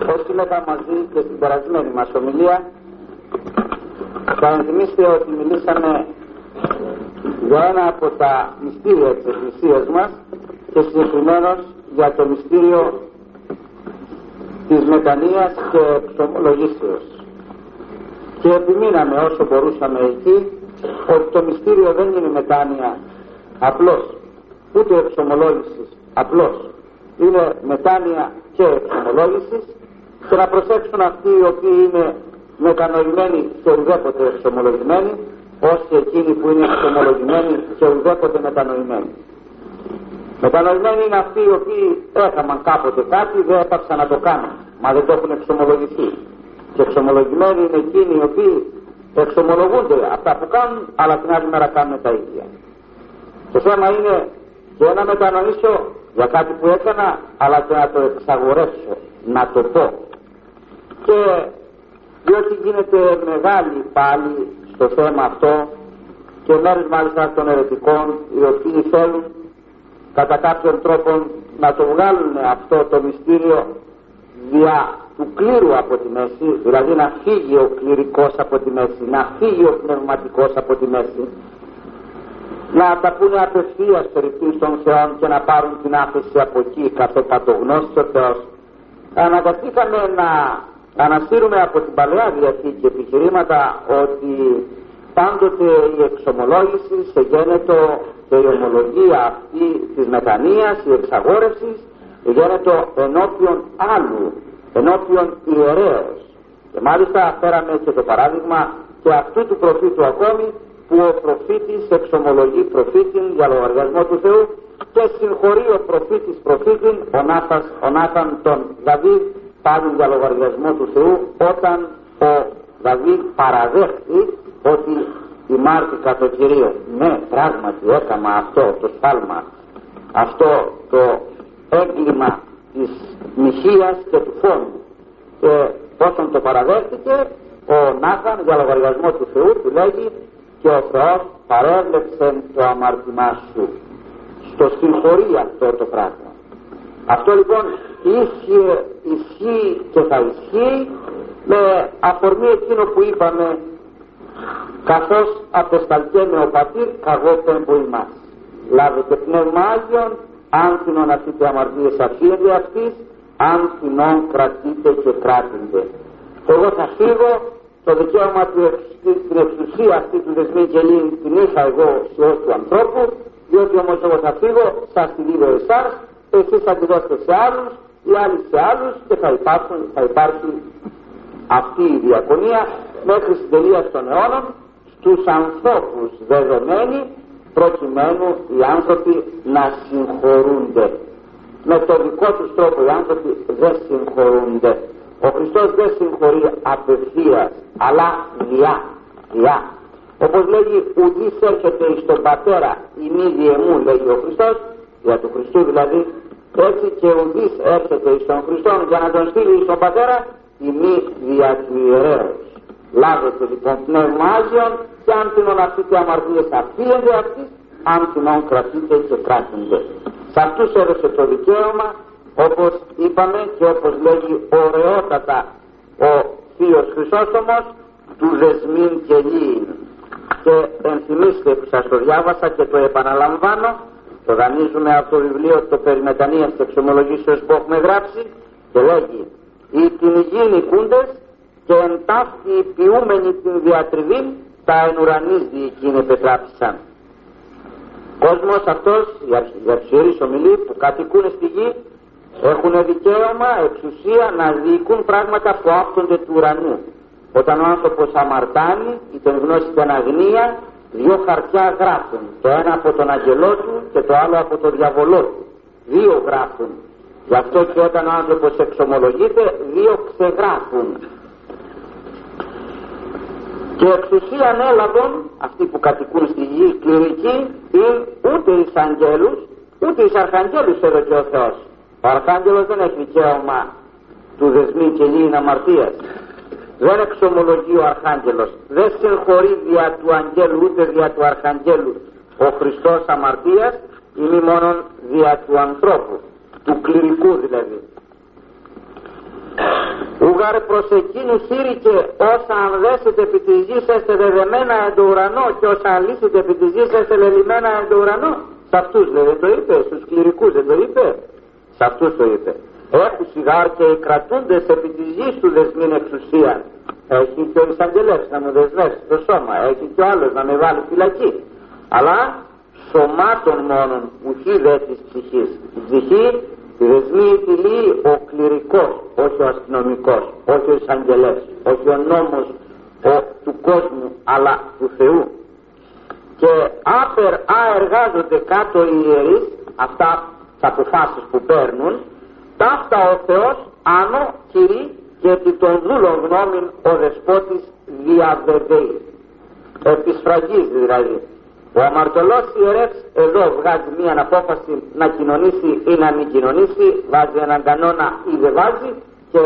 Όσοι λέγαμε μαζί και στην περασμένη μας ομιλία θα ενθυμίστε ότι μιλήσαμε για ένα από τα μυστήρια της Εκκλησίας μας και συγκεκριμένως για το μυστήριο της μετανοίας και εξομολογήσεως. Και επιμείναμε όσο μπορούσαμε εκεί ότι το μυστήριο δεν είναι μετάνοια απλώς, ούτε εξομολόγησης απλώς. Είναι μετάνοια και εξομολόγησης και να προσέξουν αυτοί οι οποίοι είναι μετανοημένοι και ουδέποτε εξομολογημένοι όσοι εκείνοι που είναι εξομολογημένοι και ουδέποτε μετανοημένοι. Μετανοημένοι είναι αυτοί οι οποίοι έκαναν κάποτε κάτι, δεν έπαψαν να το κάνουν, μα δεν το έχουν εξομολογηθεί. Και εξομολογημένοι είναι εκείνοι οι οποίοι εξομολογούνται αυτά που κάνουν, αλλά την άλλη μέρα κάνουν τα ίδια. Το θέμα είναι και να μετανοήσω για κάτι που έκανα, αλλά και να το εξαγορεύσω, να το πω. Και διότι γίνεται μεγάλη πάλι στο θέμα αυτό και μέρους μάλιστα των ερετικών οι οποίοι θέλουν κατά κάποιον τρόπο να το βγάλουν αυτό το μυστήριο δια του κλήρου από τη μέση, δηλαδή να φύγει ο κληρικός από τη μέση, να φύγει ο πνευματικός από τη μέση, να τα πούνε απευθείας περί των Θεών και να πάρουν την άφηση από εκεί καθόπατογνώστης ο Θεός. Αναγκαστήκαμε να αναστήρουμε από την Παλαιά Διαθήκη επιχειρήματα ότι πάντοτε η εξομολόγηση σε γένετο και η ομολογία αυτή της μετανοίας, η εξαγόρευσης γένετο ενώπιον άλλου, ενώπιον ιερέως. Και μάλιστα φέραμε και το παράδειγμα και αυτού του προφήτου ακόμη που ο προφήτης εξομολογεί προφήτην για λογαριασμό του Θεού και συγχωρεί ο προφήτης προφήτην ο, Νάθας, ο Νάθαν τον Δαβίδ πάλι για λογαριασμό του Θεού όταν ο Δαβίδ παραδέχει ότι η μάρτυκα το Κυρίος ναι πράγματι έκανα αυτό το σφάλμα αυτό το έγκλημα της μοιχείας και του φόνου. Και όσον το παραδέχτηκε ο Νάθαν για λογαριασμό του Θεού του λέγει και ο Θεός παρέβλεψε το αμαρτημά σου στο συγχωρεί αυτό το πράγμα αυτό λοιπόν ίσχυε, ισχύει και θα ισχύει με αφορμή εκείνο που είπαμε καθώς απεσταλκέμε ο πατήρ καγώ πέμπω ημάς λάβετε πνεύμα Άγιον αν κοινών αυτείτε αμαρτίες αρχίεντε αυτής αν κοινών κρατείτε και κράτηντε εγώ θα φύγω το δικαίωμα του την εξουσία αυτή του δεσμή γελήν την είχα εγώ σε ως του ανθρώπους διότι όμως εγώ θα φύγω σας τη δίδω εσάς εσείς θα τη δώσετε σε άλλους οι άλλοι σε άλλους και θα, υπάρξουν, θα υπάρχει αυτή η διακονία μέχρι στην τελεία των αιώνων στους ανθρώπους δεδομένοι προκειμένου οι άνθρωποι να συγχωρούνται. Με το δικό τους τρόπο οι άνθρωποι δεν συγχωρούνται. Ο Χριστός δεν συγχωρεί απευθείας, αλλά διά, διά. Όπως λέγει ουδής έρχεται εις τον Πατέρα η μη διεμού, λέγει ο Χριστός, για του Χριστού δηλαδή, έτσι και ουδής έρχεται εις τον Χριστό για να τον στείλει εις τον Πατέρα, η μη διας του ιερέως. Λάβετε λοιπόν πνεύμα Άγιον και αν την οναυτείτε αμαρτίες αφίενται αυτής, αν την κρατείτε και κράτηνται. Σε αυτούς έδωσε το δικαίωμα, όπως είπαμε και όπως λέγει ωραιότατα ο Θείος Χρυσόστομος, του δεσμήν και λύην. Και ενθυμίστε που σας το διάβασα και το επαναλαμβάνω, το δανείζουμε από το βιβλίο το περί μετανοίας και εξομολογήσεως που έχουμε γράψει και λέγει «Οι κυνηγοί κούντες και εν ταύτη ποιούμενοι την διατριβή τα εν ουρανείς διοικήνε πετράψαν». Κόσμος αυτός, οι αρχιερείς ομιλοί που κατοικούν στη γη έχουν δικαίωμα, εξουσία να διοικούν πράγματα που άπτονται του ουρανού. Όταν ο άνθρωπος αμαρτάνει, είτε γνώση είτε αγνία, δύο χαρτιά γράφουν. Το ένα από τον αγγελό του και το άλλο από τον διαβολό του. Δύο γράφουν. Γι' αυτό και όταν ο άνθρωπος εξομολογείται, δύο ξεγράφουν. Και εξουσία έλαβαν αυτοί που κατοικούν στη γη κληρική ή ούτε εις αγγέλους, ούτε εις αρχαγγέλους έδωκε ο Θεός. Ο αρχάγγελος δεν έχει δικαίωμα του δεσμοί και λύην αμαρτίας δεν εξομολογεί ο Αρχάγγελος δεν συγχωρεί δια του Αγγέλου ούτε δια του Αρχαγγέλου ο Χριστός αμαρτίας ή μη μόνον δια του ανθρώπου του κληρικού δηλαδή γάρε προς εκείνους και όσα αν δέσετε επί της γης έστε δεδεμένα εν το ουρανό και όσα αλύσετε επί της γης έστε λελιμένα εν το ουρανό. Σε αυτούς λέει δεν το είπε, στους κληρικούς δεν το είπε. Σε αυτούς το είπε. Έχουν σιγάρ και οι κρατούντες επί της γης του δεσμήν εξουσία. Έχει και ο εισαγγελέας να μου δεσμεύσει το σώμα. Έχει και ο άλλος να με βάλει φυλακή. Αλλά σωμάτων μόνον ουχή δε της ψυχής. Η ψυχή τη δεσμή τυλεί ο κληρικός, όχι ο αστυνομικός, όχι ο εισαγγελέας, όχι ο νόμος ο, του κόσμου, αλλά του Θεού. Και άπερ α εργάζονται κάτω οι ιερείς, αυτά τα αποφάσεις που παίρνουν, ταύτα ο Θεός άνω κηρύ και επί των δούλων γνώμην ο δεσπότης διαβεβαιεί. Επισφραγίζει δηλαδή. Ο αμαρτωλός ιερεύς εδώ βγάζει μία απόφαση να κοινωνήσει ή να μην κοινωνήσει, βάζει έναν κανόνα ή δεν βάζει και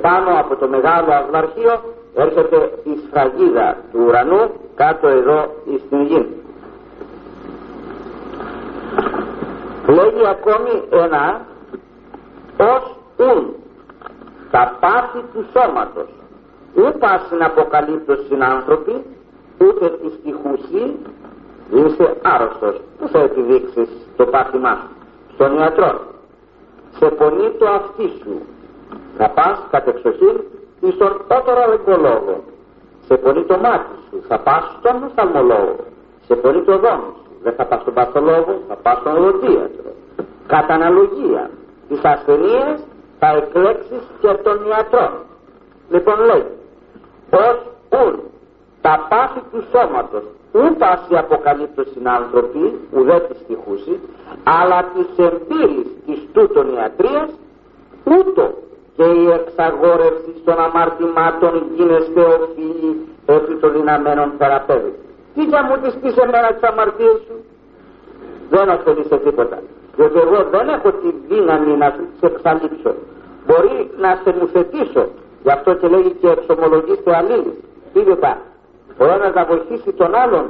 πάνω από το μεγάλο αυλαρχείο έρχεται η σφραγίδα του ουρανού κάτω εδώ στην γη. Λέγει ακόμη ένα ως ουν τα πάθη του σώματος. Ούτε να αποκαλύπτωσιν άνθρωποι ούτε τη στοιχούση είσαι άρρωστος. Που θα επιδείξεις το πάθημά σου; Στον ιατρό. Σε πονεί το αυτί σου. Θα πας κατ' εξοχήν στον ότορο σε πονεί το μάτι σου. Θα πας στον οφθαλμολόγο. Σε πονεί το δόνι σου. Δεν θα πας στον παθολόγο θα πας στον οδοντίατρο. Κατά αναλογία τις ασθενείες θα εκλέξεις και τον ιατρό λοιπόν λέει ως ούν τα πάθη του σώματος ούτε η αποκαλύπτωση άνθρωποι ουδέ τη τυχούση αλλά της εμπειρής της τούτων ιατρίας ούτω και η εξαγόρευση των αμαρτημάτων γίνεστε οφείλει επί των δυναμένων θεραπεύεις. Τι θα μου τις πεις εμένα τις αμαρτίες σου; Δεν ωφελεί σε τίποτα. Διότι εγώ δεν έχω τη δύναμη να σε εξαλείψω. Μπορεί να σε μουθετήσω. Γι' αυτό και λέγει και εξομολογήστε αλλήλους. Είδετε ο ένας να βοηθήσει τον άλλον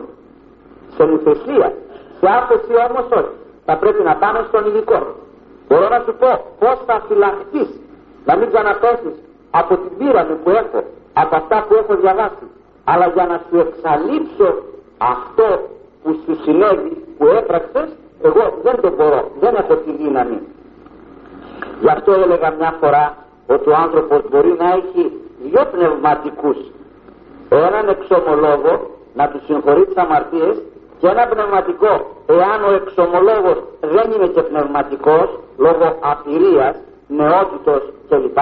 σε νουθεσία, σε άφεση όμως όχι. Θα πρέπει να πάμε στον ειδικό. Μπορώ να σου πω πώς θα φυλαχτείς, να μην ξαναπέσεις από την πείρα μου που έχω, από αυτά που έχω διαβάσει. Αλλά για να σου εξαλείψω αυτό που σου συνέβη, που έπραξες, εγώ δεν το μπορώ, δεν έχω τη δύναμη. Γι' αυτό έλεγα μια φορά ότι ο άνθρωπος μπορεί να έχει δυο πνευματικούς. Έναν εξομολόγο να του συγχωρεί τις αμαρτίες και ένα πνευματικό. Εάν ο εξομολόγος δεν είναι και πνευματικός λόγω αφηρίας, νεότητος κλπ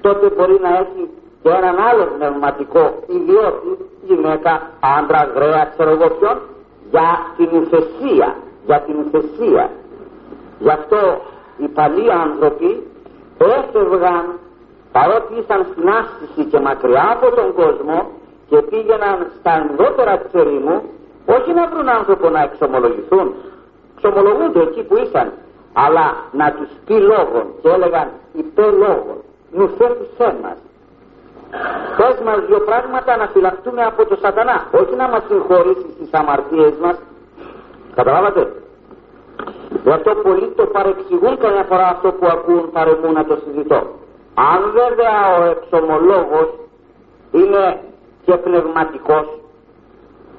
τότε μπορεί να έχει και έναν άλλο πνευματικό ιδιώτη γυναίκα, άντρα, γραία, ξέρω εγώ ποιον για την ουθεσία για την ουθεσία γι' αυτό οι παλιοί άνθρωποι έφευγαν παρότι ήσαν στην άσκηση και μακριά από τον κόσμο και πήγαιναν στα ενδότερα της ερήμου όχι να βρουν άνθρωπο να εξομολογηθούν. Εξομολογούνται εκεί που ήσαν αλλά να τους πει λόγων και έλεγαν υπέ λόγων νουθέτησέ μας πες μας δύο πράγματα να φυλαχτούμε από το σατανά όχι να μας συγχωρήσεις στις αμαρτίες μας καταλάβατε; Γι' αυτό πολλοί το παρεξηγούν καμιά φορά αυτό που ακούν παρεμούν να το συζητώ. Αν βέβαια ο εξομολόγος είναι και πνευματικός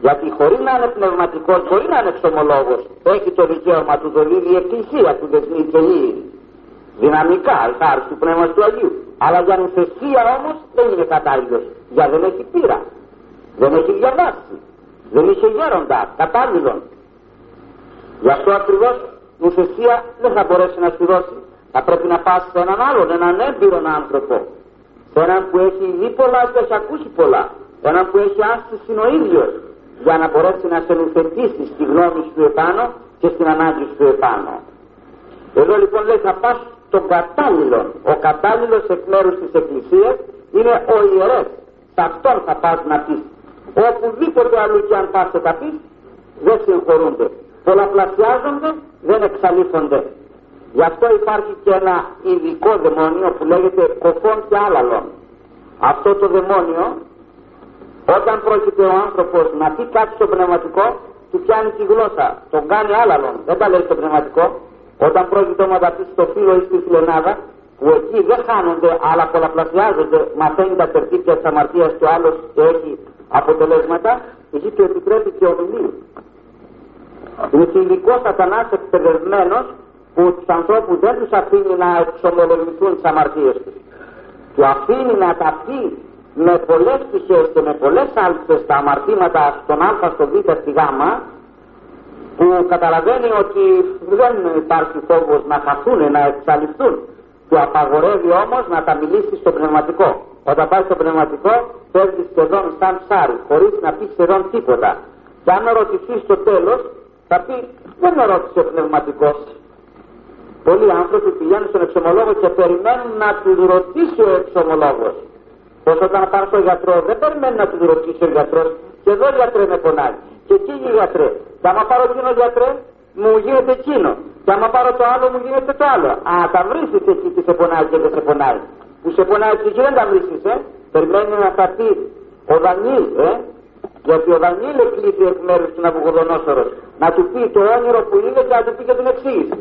γιατί χωρίς να είναι πνευματικός μπορεί να είναι εξομολόγος έχει το δικαίωμα του το δίδει η εκκλησία του δεσμή και δυναμικά χάρη του πνεύμα του Αγίου. Αλλά για νουθεσία όμως δεν είναι κατάλληλος για δεν έχει πείρα δεν έχει διαβάσει δεν είχε γέροντα κατάλληλον γι' αυτό ακριβώς νουθεσία δεν θα μπορέσει να σου δώσει θα πρέπει να πας σε έναν άλλον, έναν έμπειρον άνθρωπο. Σε έναν που έχει δει πολλά και έχει ακούσει πολλά. Έναν που έχει άσκηση ο ίδιος για να μπορέσει να σε νουθετήσει στη γνώμη σου επάνω και στην ανάγκη σου επάνω. Εδώ λοιπόν λέει θα πας στον κατάλληλο. Ο κατάλληλος εκ μέρους της Εκκλησίας είναι ο ιερέα. Σε αυτόν θα πας να πεις. Οπουδήποτε αλλού και αν πας θα πεις, δεν συγχωρούνται. Πολλαπλασιάζονται, δεν εξαλείφονται. Γι' αυτό υπάρχει και ένα ειδικό δαιμόνιο που λέγεται κοφών και άλαλων. Αυτό το δαιμόνιο όταν πρόκειται ο άνθρωπος να πει κάτι στο πνευματικό του πιάνει τη γλώσσα, τον κάνει άλαλον, δεν τα λέει στο πνευματικό. Όταν πρόκειται όμως να πει στο φίλο ή στη φιλενάδα που εκεί δεν χάνονται αλλά πολλαπλασιάζονται, μαθαίνει τα τερτύπια της αμαρτίας και ο άλλος και έχει αποτελέσματα, εκεί του επιτρέπει και ομιλεί. Είναι θηλυκό σατανάς εκπαιδευμένος που τους ανθρώπους δεν τους αφήνει να εξομολογηθούν τις αμαρτίες τους. Του αφήνει να τα πει με πολλές πτυχές και με πολλές άλτσες τα αμαρτήματα στον α, στο β, στη γ, που καταλαβαίνει ότι δεν υπάρχει φόβος να χαθούν, να εξαλειφθούν. Του απαγορεύει όμως να τα μιλήσει στο πνευματικό. Όταν πάει στο πνευματικό παίρνει σχεδόν σαν ψάρι, χωρίς να πει σχεδόν τίποτα. Και αν ρωτηθείς στο τέλος, θα πει δεν με ρώτησε ο πνευματικός. Πολλοί άνθρωποι πηγαίνουν στον εξομολόγο και περιμένουν να τους ρωτήσει ο εξομολόγος. Πως όταν πάνε στον γιατρό δεν περιμένει να τους ρωτήσει ο γιατρός και εδώ γιατρέ με πονάει και εκεί γιατρέ. Και άμα πάρω εκείνο γιατρέ μου γίνεται εκείνο. Και άμα πάρω το άλλο μου γίνεται το άλλο. Α, τα βρίσκεις εκεί και σε πονάει και δεν σε πονάει. Που σε πονάει και εκεί δεν τα βρίσκεις, ε. Περιμένει να θα πει ο Δανίλ, ε. Γιατί ο Δανίλ εκλείπει εκ μέρους του Ναβουγοδονόσορος να του πει το όνειρο που είδε και να του πει και την εξήγηση.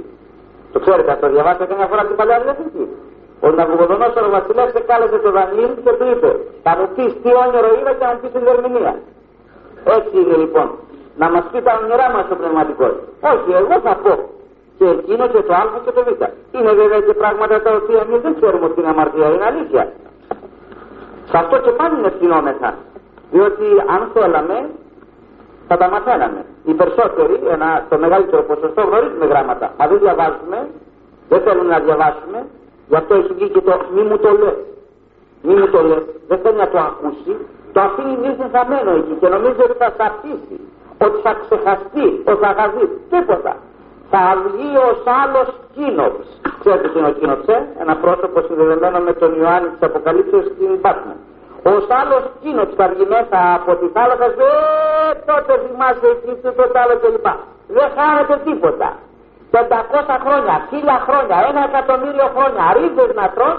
Το ξέρετε αυτό, διαβάσατε καμιά φορά την παλιά διαθήκη. Ο Ναβουγοδονόσορο βασιλέα κάλεσε τον Δανίλ και του είπε: Θα μου πεις τι όνειρο είδε και να μου πεις την ερμηνεία. Έτσι είναι λοιπόν. Να μας πει τα όνειρά μας ο πνευματικός. Όχι, εγώ θα πω. Και εκείνο και το Α και το Β. Είναι βέβαια και πράγματα τα οποία εμείς δεν ξέρουμε ότι είναι αμαρτία, είναι αλήθεια. Σε αυτό και πάλι είναι ευθυνόμεθα. Διότι αν θέλαμε θα τα μαθαίναμε. Οι περισσότεροι, ένα, το μεγαλύτερο ποσοστό γνωρίζουμε γράμματα. Μα δεν διαβάζουμε, δεν θέλουμε να διαβάσουμε, γι' αυτό έχει βγει και το μη μου το λες. Μη μου το λες, δεν θέλει να το ακούσει, το αφήνει μη χαμένο εκεί και νομίζει ότι θα σαπίσει, ότι θα ξεχαστεί, ότι θα χαθεί. Τίποτα. Θα βγει ως άλλος κύνοψ. Ξέρετε τι είναι ο κύνοψ, ε; ένα πρόσωπο συνδεδεμένο με τον Ιωάννη της Αποκαλύψεως στην Πάτμο. Ο άλλος κύνοψ θα βγει μέσα από τη θάλασσα, ε, τότε θυμάσαι εκεί και το άλλο κλπ. Δεν χάνεται τίποτα. 500 χρόνια, 1000 χρόνια, ένα εκατομμύριο χρόνια, ρίζες να τρως,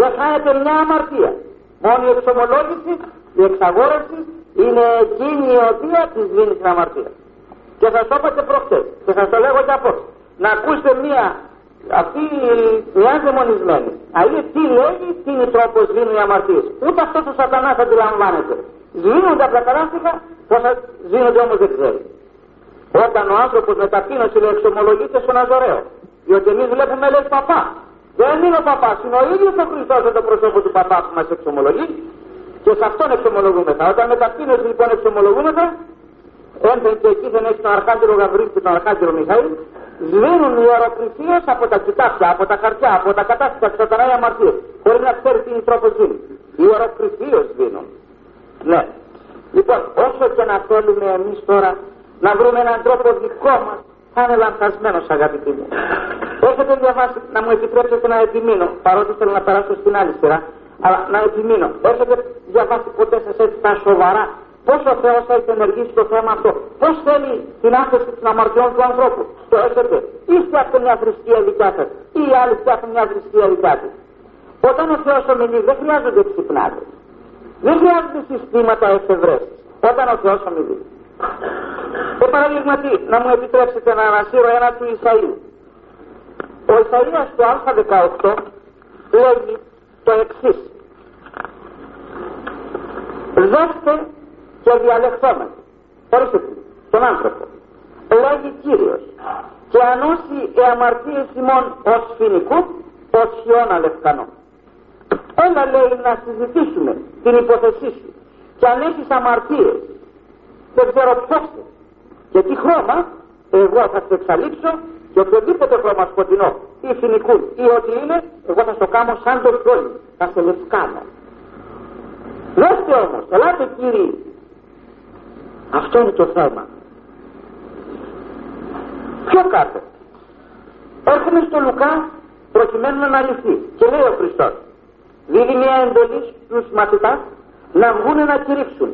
δεν χάνεται μια αμαρτία. Μόνο η εξομολόγηση, η εξαγόρευση είναι εκείνη η οποία της δίνει την αμαρτία. Και θα το είπα και προχτές και θα το λέγω και από να ακούσετε μία αυτή μια δαιμονισμένη. Αλλή τι λέγει, τι είναι τρόπος σβήνουν οι αμαρτίε. Ούτε αυτός ο σατανάς αντιλαμβάνεται. Σβήνονται από τα καράστικα, πώ σβήνονται όμως δεν ξέρει. Όταν ο άνθρωπος με ταπείνωση λέει εξομολογείται στον Αζωραίο. Διότι εμείς βλέπουμε λέει παπά. Δεν είναι ο παπάς, είναι ο ίδιος ο Χριστός με το πρόσωπο του παπά που μας εξομολογεί και σε αυτόν εξομολογούμεθα. Όταν με ταπείνωση λοιπόν εξομολογούμεθα, Έμπαινε και εκεί δεν έχει τον Αρχάγγελο Γαβρίλ και τον Αρχάγγελο Μιχαήλ, σβήνουν οι αεροκρηφίε από τα κοιτάπια, από τα χαρτιά, από τα κατάστοιχα και τα αμαρτίες. Χωρί να ξέρει τι είναι τρόπο γίνει. Οι αεροκρηφίε σβήνουν. Ναι. Λοιπόν, όσο και να θέλουμε εμείς τώρα να βρούμε έναν τρόπο δικό μας, θα είναι λανθασμένος αγαπητοί μου. Έχετε διαβάσει, να μου επιτρέψετε να επιμείνω, παρότι θέλω να περάσω στην άλλη σειρά, αλλά να επιμείνω. Έχετε διαβάσει ποτέ σας έτσι τα σοβαρά Πώς ο Θεός έχει ενεργήσει το θέμα αυτό, πώς θέλει την άφεση των αμαρτιών του ανθρώπου; Το έχετε, ή φτιάχνετε μια θρησκεία δικιά σας, ή οι άλλοι φτιάχνουν μια θρησκεία δικιά τους. Όταν ο Θεός ομιλεί, δεν χρειάζονται ξυπνάδε. Δεν χρειάζονται συστήματα εφευρέ. Όταν ο Θεός ομιλεί. Και παραδείγματι, να μου επιτρέψετε να ανασύρω ένα του Ισαΐου. Ο Ισαΐας του Α18 λέγει το εξής. Δέστε και διαλεχθόμεν. Ορίστε τον άνθρωπο. Λέγει Κύριος και ανώσει οι αμαρτίες ημών ως φοινικού, ως χιόνα λευκανό. Έλα λέει να συζητήσουμε την υπόθεσή σου και αν έχεις αμαρτίες δεν ξέρω ποιος και τι χρώμα εγώ θα σε εξαλείψω και οποιοδήποτε χρώμα σκοτεινό ή φοινικού ή ό,τι είναι εγώ θα στο κάνω σαν το χιόνι θα σε λευκάνω Δώστε όμως, ελάτε κύριοι αυτό είναι το θέμα. Ποιο κάτω. Έρχομαι στο Λουκά προκειμένου να αναλυθεί. Και λέει ο Χριστός. Δίδει μια εντολή στους μαθητάς να βγουν να κηρύξουν.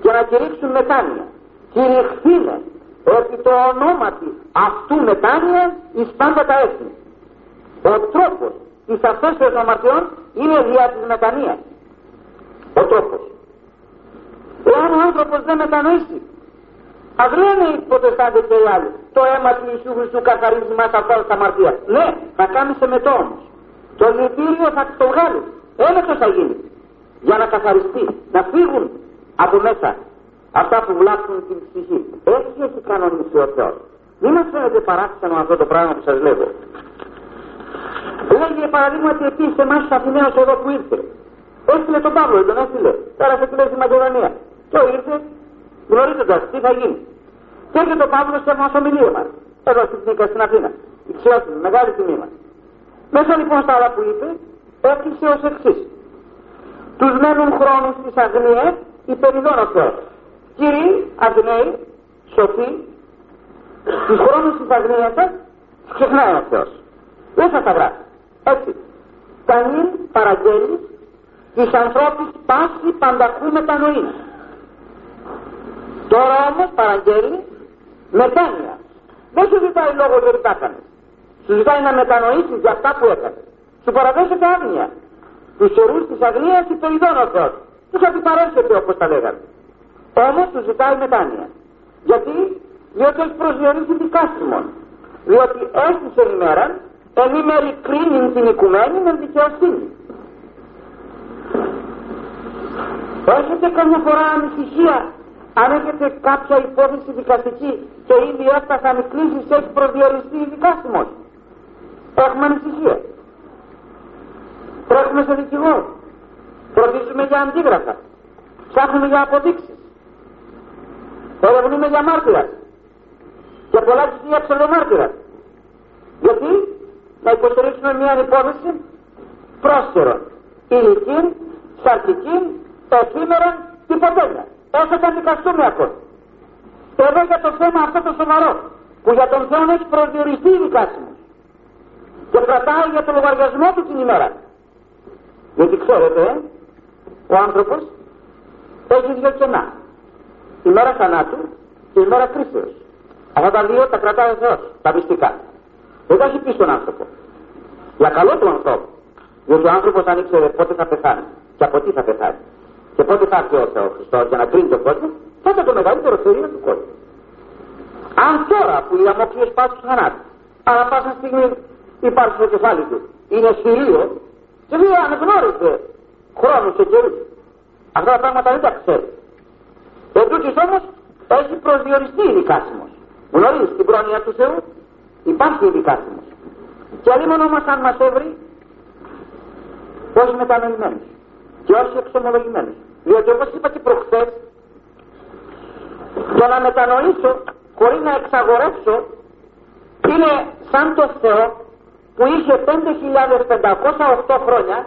Και να κηρύξουν μετάνοια. Κηρυχθήνε ότι το ονόματι αυτού μετάνοια εις πάντα τα έθνη. Ο τρόπος της αυτές των αμαρτιών είναι δια της μετανοίας. Ο τρόπος. Εάν ο άνθρωπος δεν μετανοήσει, ας λένε οι ποτεστάντες και οι άλλοι, το αίμα του Ιησού Χριστού καθαρίζει μας από τα αμαρτία. Ναι, θα κάνει σε μετό όμως. Το λυτήριο θα το βγάλει. Έλεγχος θα γίνει; Για να καθαριστεί. Να φύγουν από μέσα αυτά που βλάπτουν την ψυχή. Έτσι έχει κανονίσει ο Θεός. Μην μας φαίνεται παράξενο αυτό το πράγμα που σας λέγω. Λέγει παραδείγματι επίσης εμάς τους Αθηναίους εδώ που ήρθε. Έστειλε τον Παύλο, τον έστειλε. Πέρασε τη στη Μακεδονία. Και ήρθε; Γνωρίζοντας τι θα γίνει; Και έρχεται ο Παύλος και μας ομιλία μας. Εδώ στην Νίκα στην Αθήνα. Υψηλότητα, μεγάλη τιμή μας. Μέσα λοιπόν στα άλλα που είπε, έκλεισε ως εξής. Τους μένουν χρόνους της αγνίας υπεριδών ο Θεός. Κύριοι, αγναίοι, σοφοί, τους χρόνους της αγνίας σας ξεχνάει ο Θεός. Δεν θα τα βράσει. Έτσι. Κανήν παραγγέλνεις της ανθρώπης πάση πανταχού μετανοή. Τώρα όμως παραγγέλνει μετάνοια. Δεν σου ζητάει λόγο γιατί τα έκανε. Σου ζητάει να μετανοήσεις για αυτά που έκανε. Σου παραδέχεται άγνοια. Τους ορούς της αγνίας υπεριδών ο Θεός. Τους αντιπαρέσχεται όπως τα λέγανε. Όμως τους ζητάει μετάνοια. Γιατί, διότι έχει προσδιορίσει δικάστημον. Διότι έστησε ημέραν ενήμερη κρίνην την οικουμένη με δικαιοσύνη. Έχετε καμιά φορά ανησυχία αν έχετε κάποια υπόθεση δικαστική και ήδη έφτασαν οι κλήσεις και έχει προσδιοριστεί η δικάστημος. Έχουμε ανησυχία. Τρέχουμε σε δικηγόρο. Προτίζουμε για αντίγραφα. Ψάχνουμε για αποδείξεις. Ερευνούμε για μάρτυρας. Και πολλά για ψευδομάρτυρας. Γιατί; Να υποστηρίξουμε μια υπόθεση πρόσφερον, ηλικήν, σαρκικήν, εφήμερον, τυποτέλεια. Όσο θα δικαστούμε ακόμη. Εδώ για το θέμα αυτό το σοβαρό, που για τον Θεό έχει προσδιοριστεί η δικάσιμο και κρατάει για το λογαριασμό του την ημέρα. Γιατί ξέρετε, ε, ο άνθρωπος έχει δύο κενά. Η μέρα θανάτου και η μέρα κρίσεως. Αυτά τα δύο τα κρατάει ο Θεός, τα μυστικά. Δεν τα έχει πει στον άνθρωπο. Για καλό του ανθρώπου. Διότι ο άνθρωπος αν ήξερε πότε θα πεθάνει και από τι θα πεθάνει και πότε θα έρθει ο Θεός Χριστός για να κρίνει τον κόσμο, θα είναι το μεγαλύτερο θερίο του κόσμου. Αν τώρα που οι αμόξιε πάσουν θανάτους, αλλά πάσα στιγμή υπάρχει στο κεφάλι τους, είναι σφυρίο, και δεν αναγνώριζε χρόνου και καιρούς. Αυτά τα πράγματα δεν τα ξέρεις. Εν όμως έχει προσδιοριστεί η δικάσιμο. Γνωρίζεις την πρόνοια του Θεού, υπάρχει η δικάσιμο. Και αλλήμον όμως αν μας έβρει όχι μετανοημένους και όχι εξομολογημένους. Διότι όπως είπα και προχθές για να μετανοήσω χωρίς να εξαγορεύσω είναι σαν το Θεό που είχε 5.508 χρόνια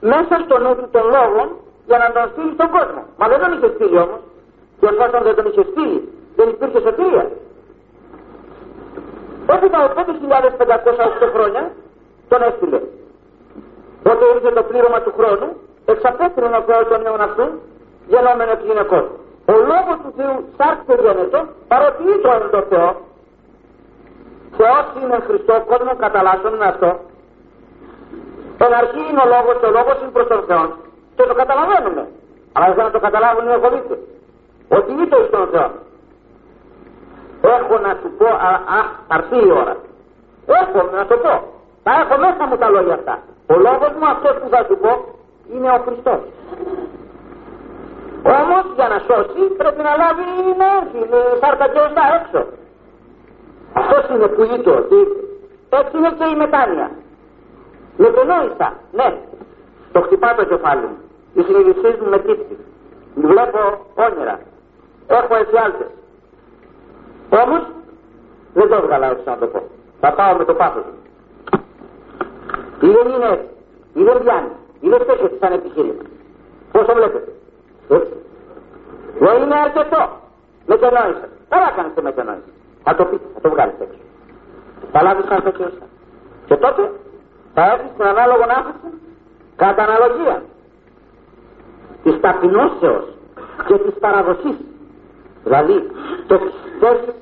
μέσα στο νου του των λόγων για να τον στείλει στον κόσμο. Μα δεν τον είχε στείλει όμως και εφόσον δεν τον είχε στείλει δεν υπήρχε σωτηρία. Έπειτα από 5.508 χρόνια τον έστειλε. Όταν ήρθε το πλήρωμα του χρόνου, εξαπέτρινε ο Θεός τον νέον αυτού, γενόμενο εκ γυναικών. Ο λόγος του Θεού σάρκτε γένετο, παρότι ήταν το Θεό, Θεός είναι Χριστό, κόσμο καταλάσσον είναι αυτό. Εν αρχή είναι ο λόγος, ο λόγος είναι προς τον Θεό. Και το καταλαβαίνουμε. Αλλά για να το καταλάβουν οι εγωβίτες. Ότι είτε εις τον Θεό. Έχω να σου πω, α, α, αρθεί η ώρα. Έχω να το πω. Θα έχω μέσα μου τα λόγια αυτά. Ο λόγος μου αυτός που θα σου πω είναι ο Χριστός. Όμως για να σώσει πρέπει να λάβει να έρθει, σάρκα και ωστά έξω. Αυτός είναι που είπε ότι έτσι είναι και η μετάνοια. Μετενόησα, ναι. Το χτυπά το κεφάλι μου. Οι συνειδησίες μου με τύψη. Βλέπω όνειρα. Έχω εφιάλτες. Όμως δεν το έβγαλα έτσι να το πω. Θα πάω με το πάθος μου. Ή δεν είναι έτσι. Ή δεν πιάνει. Ή δεν στέκεται σαν επιχείρημα. Πώς το βλέπετε; Έτσι. Δεν είναι αρκετό. Μετενόησα. Καλά κάνεις το μετενόησα. Θα το πείτε, θα το βγάλεις έξω. Θα λάβεις σαν τέτοιο Και τότε θα έχεις την ανάλογο άφηση κατά αναλογία της ταπεινώσεως και της παραδοσής. Δηλαδή το πιστεύεις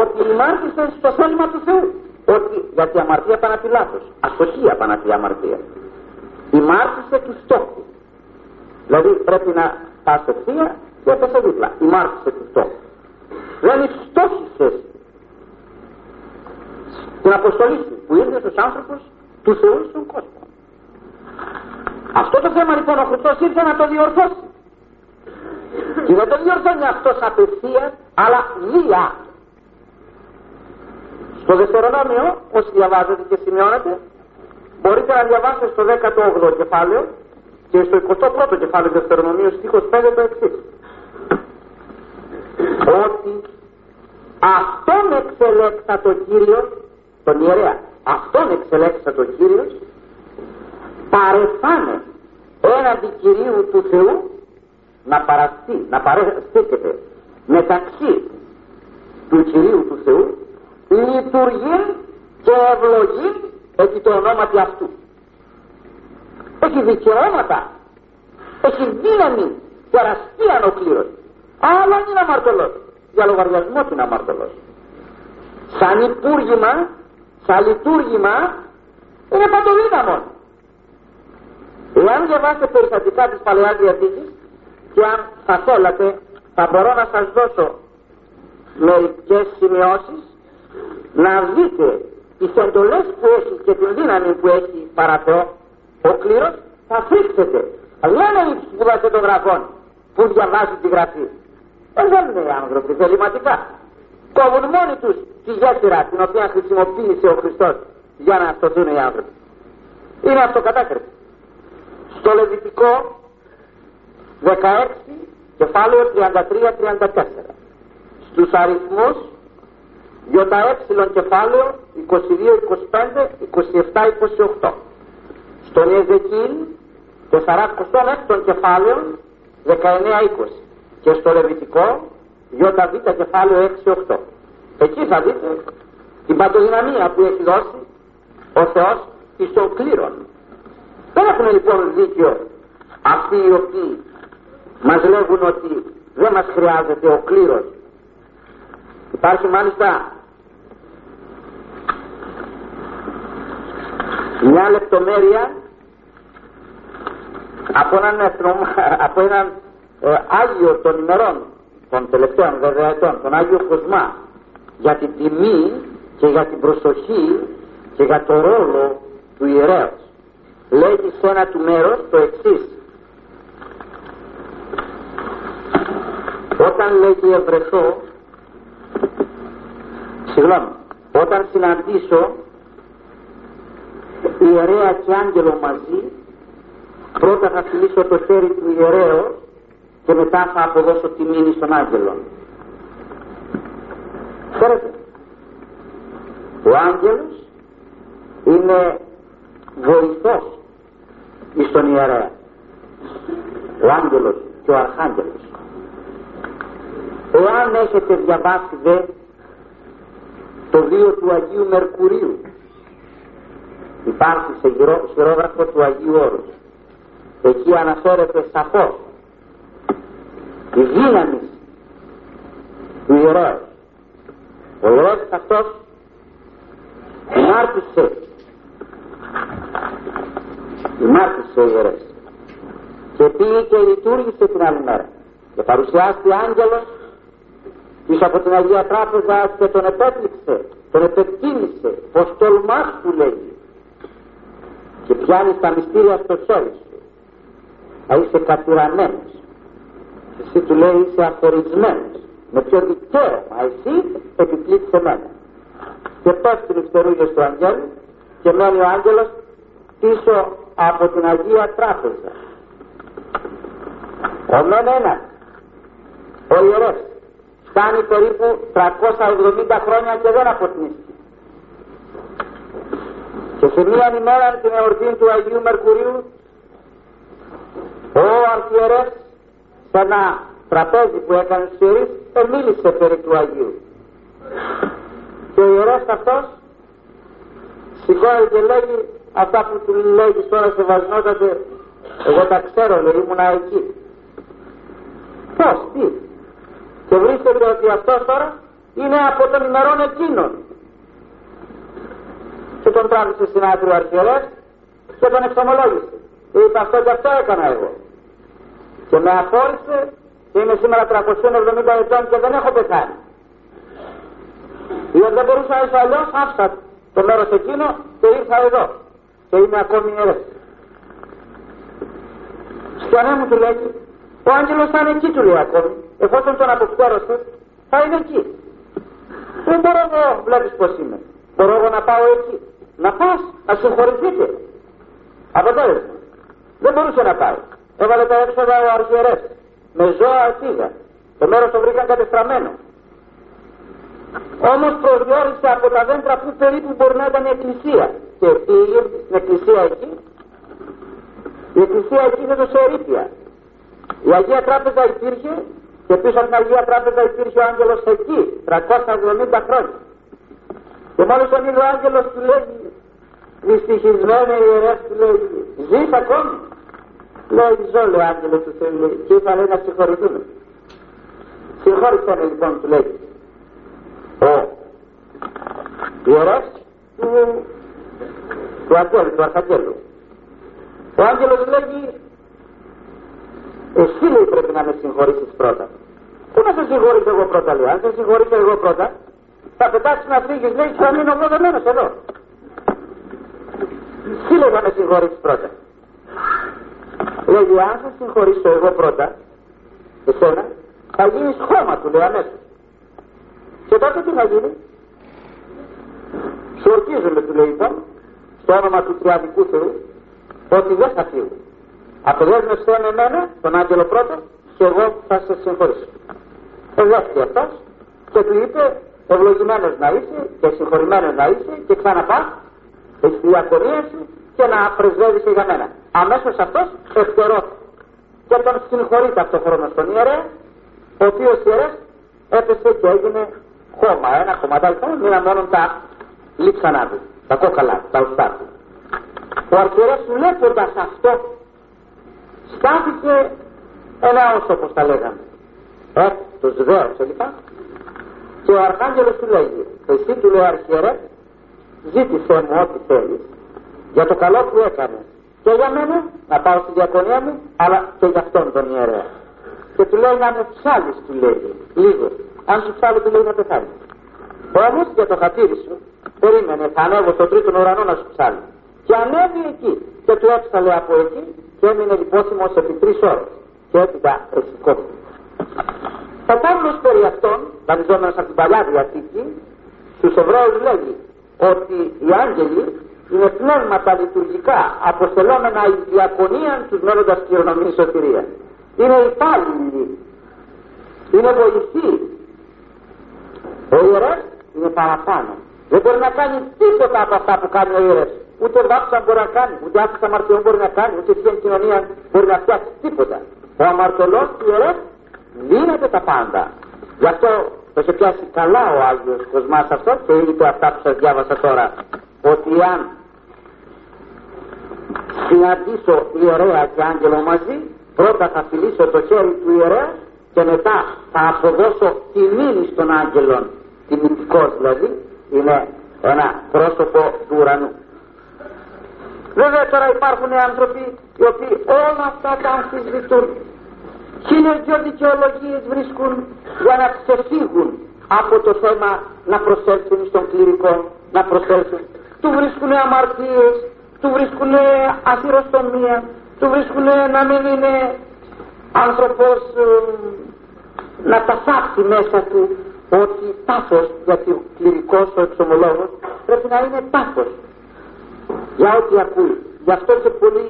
ότι ημάρτησες στο θέλημα του Θεού. Ότι, γιατί η αμαρτία πανατή λάθος. Αστοχία πανατή αμαρτία. Ημάρτησε του στόχου. Δηλαδή πρέπει να πας ευθεία και έπεσε δίπλα. Ημάρτησε του στόχου. Δηλαδή στόχισες την αποστολή σου που ήρθε στους άνθρωπους τους Θεούς στον κόσμο. Αυτό το θέμα λοιπόν ο Χριστός ήρθε να το διορθώσει. Και δεν το διορθώνει αυτός απευθείας, αλλά δια. Στο Δευτερονόμιο, όσοι διαβάζετε και σημειώνετε, μπορείτε να διαβάσετε στο 18ο κεφάλαιο και στο 21ο κεφάλαιο Δευτερονομίου στίχος 5 το εξής. Ότι αυτόν εξελέξα το Κύριος, τον ιερέα, αυτόν εξελέξα το Κύριος, παρεφάνε έναντι Κυρίου του Θεού να παραστεί, να παρέστηκεται μεταξύ του Κυρίου του Θεού λειτουργεί και ευλογεί έχει το ονόματι αυτού. Έχει δικαιώματα, έχει δύναμη και αραστία ο κλήρος. Αλλά είναι αμαρτωλός. Για λογαριασμό του είναι αμαρτωλός. Σαν υπούργημα, σαν λειτουργήμα, είναι παντοδύναμος. Εάν διαβάσετε περιστατικά της Παλαιάς Διαθήκης και αν θα θέλατε θα μπορώ να σας δώσω μερικές σημειώσεις να δείτε τις εντολές που έχει και την δύναμη που έχει παραθεό ο κλήρος θα φρίξετε. Λένε οι σπουδαστέ των γραφών που διαβάζει τη γραφή. Ε, δεν είναι οι άνθρωποι θεληματικά. Κόβουν μόνοι τους τη γέφυρα την οποία χρησιμοποίησε ο Χριστός για να σωθούν οι άνθρωποι. Είναι αυτοκατάκριση. Στο Λεβιτικό 16 κεφάλαιο 33-34 στους αριθμούς ΙΕ κεφάλαιο 22, 25, 27, 28. Στον Ιεζεκίλ 46 κεφάλαιο 19, 20. Και στο Λεβιτικό ΙΒ κεφάλαιο 6, 8. Εκεί θα δείτε την παντοδυναμία που έχει δώσει ο Θεός εις των κλήρων. Δεν έχουν λοιπόν δίκιο αυτοί οι οποίοι μας λέγουν ότι δεν μας χρειάζεται ο κλήρος. Υπάρχει μάλιστα μια λεπτομέρεια από έναν, από έναν ε, Άγιο των ημερών των τελευταίων βέβαια ετών, τον Άγιο Κοσμά για την τιμή και για την προσοχή και για το ρόλο του ιερέως. Λέγει σε ένα του μέρος το εξής. Όταν λέγει ευρεθώ, συγγνώμη, όταν συναντήσω ιερέα και άγγελο μαζί πρώτα θα φιλήσω το χέρι του ιερέως και μετά θα αποδώσω τη μήνυ στον άγγελο. Ξέρετε ο άγγελος είναι βοηθός εις τον ιερέα. Ο άγγελος και ο αρχάγγελος. Εάν έχετε διαβάσει δε το βίο του Αγίου Μερκουρίου. Υπάρχει σε χειρόγραφο του Αγίου Όρους. Εκεί αναφέρεται σαφώς η δύναμη του ιερέως ο ιερέος αυτός μάρτυσε μάρτυσε ο ιερέος και πήγε και λειτουργήσε την άλλη μέρα. Και παρουσιάστηκε άγγελος πίσω από την Αγία Τράπεζα και τον επέπληξε τον επεκτίμησε πως τολμάς που λέγει και πιάνεις τα μυστήρια στο χέρι σου. Θα είσαι κατουραμένος. Και εσύ του λέει είσαι αφορισμένος με ποιο δικαίωμα εσύ επιπλήξε μένα και πέφτουν οι φτερούγες του αγγέλου και μένει ο άγγελος πίσω από την Αγία Τράπεζα ο μεν ένα. Ο ιερός φτάνει περίπου 370 χρόνια και δεν αποτιμήθηκε. Και σε μία ημέρα την εορτή του Αγίου Μερκουρίου ο αρχιερές σε ένα τραπέζι που έκανε στις ιερείς μίλησε περί του Αγίου. Και ο ιερές αυτός σηκώνει και λέγει αυτά που του λέγει τώρα σε βασνότατε εγώ τα ξέρω λέει ήμουνα εκεί πως τι και βρίσκεται ότι αυτός τώρα είναι από τον ημερών εκείνων και τον τράβηξε στην άκρη ο αρχιερές και τον εξομολόγησε. Και είπε αυτό και αυτό έκανα εγώ. Και με αφόρησε και είμαι σήμερα 370 ετών και δεν έχω πεθάνει. Διότι δεν μπορούσα να είσαι αλλιώς, άφησα το μέρος εκείνο και ήρθα εδώ. και είμαι ακόμη ιερές. Στο ναι μου του λέει, ο άγγελος θα είναι εκεί του λέει ακόμη, εφόσον τον αποκτέρωσε, θα είναι εκεί. Δεν μπορώ εγώ, βλέπεις πως είμαι. Μπορώ εγώ να πάω εκεί. Να πας, να συγχωρηθείτε. Αποτέλεσμα. Δεν μπορούσε να πάει. Έβαλε τα έξοδα ο αρχιερές. Με ζώα αρχίδα. Το μέρος το βρήκαν κατεστραμμένο. Όμως προσδιορίσε από τα δέντρα που περίπου μπορεί να ήταν η εκκλησία. Και πήγε στην εκκλησία εκεί. Η εκκλησία εκεί είναι το Σερίπια. Η Αγία Τράπεζα υπήρχε και πίσω από την Αγία Τράπεζα υπήρχε ο άγγελος εκεί, 370 χρόνια. Και μόλις τον είδε ο άγγελος του λέει, δυστυχισμένο ιερές του λέει, ζεις ακόμη. Λέει, ζω λέει ο άγγελος του Θεού και είπα λέει να συγχωρηθούμε. Συγχώρησαν λοιπόν του λέει, ο ιερές του, του Αγγέλου, του Αρχαγγέλου. Ο άγγελος λέγει, εσύ λέει πρέπει να με συγχωρήσεις πρώτα. Πού να σε συγχωρήσω εγώ πρώτα λέει, αν σε συγχωρήσω εγώ πρώτα, θα πετάξεις να φύγεις λέει και θα μείνω εγώ δεμένος εδώ. Εσύ λέει να με συγχωρήσεις πρώτα. Λέγει, αν σε συγχωρήσω εγώ πρώτα, εσένα, θα γίνεις χώμα του λέει αμέσως. Και τότε τι θα γίνει; Σου ορκίζομαι του λέει λοιπόν, στο όνομα του Τριαδικού Θεού, ότι δεν θα φύγω. Αποδέσμευσε με εμένα, τον άγγελο πρώτο, και εγώ θα σε συγχωρήσω. Εδέχτηκε αυτός και του είπε ευλογημένος να είσαι και συγχωρημένος να είσαι και ξαναπάς στη διακονία σου και να πρεσβεύεις για μένα. Αμέσως αυτός ευτερώθηκε και τον συγχωρεί ταυτόχρονα στον ιερέα, ο οποίος ιερέας έπεσε και έγινε χώμα, ένα κομματάκι, μείναν μόνο τα λείψανά του, τα κόκαλα, τα ουστά του. Ο αρχιερέας βλέποντας αυτό στάθηκε ένα όσο όπως τα λέγαμε. Ε, τους δέωσε λοιπόν και ο Αρχάγγελος του λέγει; Εσύ του λέει αρχιερέ ζήτησέ μου ό,τι θέλεις. Για το καλό που έκανε και για μένα να πάω στη διακονία μου αλλά και για αυτόν τον ιερέα και του λέει να μου ψάλεις του λέει λίγο. Αν σου ψάλει του λέει να πεθάνεις όμως για το χατήρι σου περίμενε θα ανέβω στον τρίτο ουρανό να σου ψάλει. Και ανέβη εκεί και του έψαλε από εκεί και έμεινε λιπόσιμος επί τρεις ώρες και έπειτα ρεσικόθηκε. Ο Παύλος περί αυτών, δανειζόμενος από την Παλιά Διαθήκη, στους Εβραίους λέγει ότι οι άγγελοι είναι πνεύματα λειτουργικά αποστελόμενα η διακονία τους μέλλοντας κληρονομής σωτηρία. Είναι υπάλληλοι, είναι βοηθοί. Ο ιερές είναι παραπάνω. Δεν μπορεί να κάνει τίποτα από αυτά που κάνει ο ιερές. Ούτε βάψα μπορεί να κάνει, ούτε άφησα αμαρτιών μπορεί να κάνει, ούτε θεία κοινωνία μπορεί να φτιάξει τίποτα. Ο αμαρτωλός του ιερές δίνεται τα πάντα. Γι' αυτό θα σε πιάσει καλά ο Άγιος Κοσμάς αυτός και είπε αυτά που σας διάβασα τώρα. Ότι αν συναντήσω ιερέα και άγγελο μαζί, πρώτα θα φιλήσω το χέρι του ιερέα και μετά θα αποδώσω τιμή στον άγγελο, τιμητικός δηλαδή, είναι ένα πρόσωπο του ουρανού. Βέβαια τώρα υπάρχουν άνθρωποι οι οποίοι όλα αυτά τα αμφισβητούν. Χίλιες δυο δικαιολογίες βρίσκουν για να ξεφύγουν από το θέμα να προσέλθουν στον κληρικό, να προσέλθουν. Του βρίσκουν αμαρτίες, του βρίσκουν αθυροστομία, του βρίσκουν να μην είναι άνθρωπος ε, να τα φάξει μέσα του ότι τάφος γιατί ο κληρικός, ο εξομολόγος πρέπει να είναι τάφος για ό,τι ακούει. Γι' αυτό και πολλοί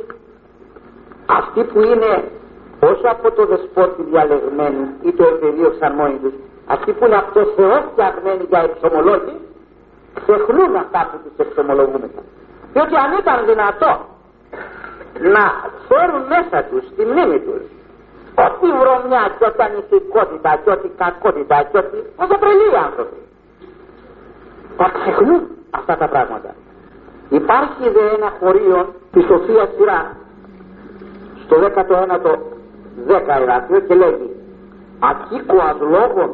αυτοί που είναι όσο από το δεσπότη διαλεγμένοι ή το εταιρείο εξαρμόνιτους, αυτοί που είναι από το Θεό φτιαγμένοι για εξομολόγοι, ξεχνούν αυτά που τους εξομολογούμεθα. Διότι αν ήταν δυνατό να φέρουν μέσα τους στη μνήμη τους ό,τι βρωμιά και ό,τι ανηθικότητα και ό,τι κακότητα και ό,τι... όσο τρελοί άνθρωποι. Τα ξεχνούν αυτά τα πράγματα. Υπάρχει δε ένα χωρίο της Σοφία Σειρά στο 19ο 10 εδάφιο και λέγει Ακίκοας λόγων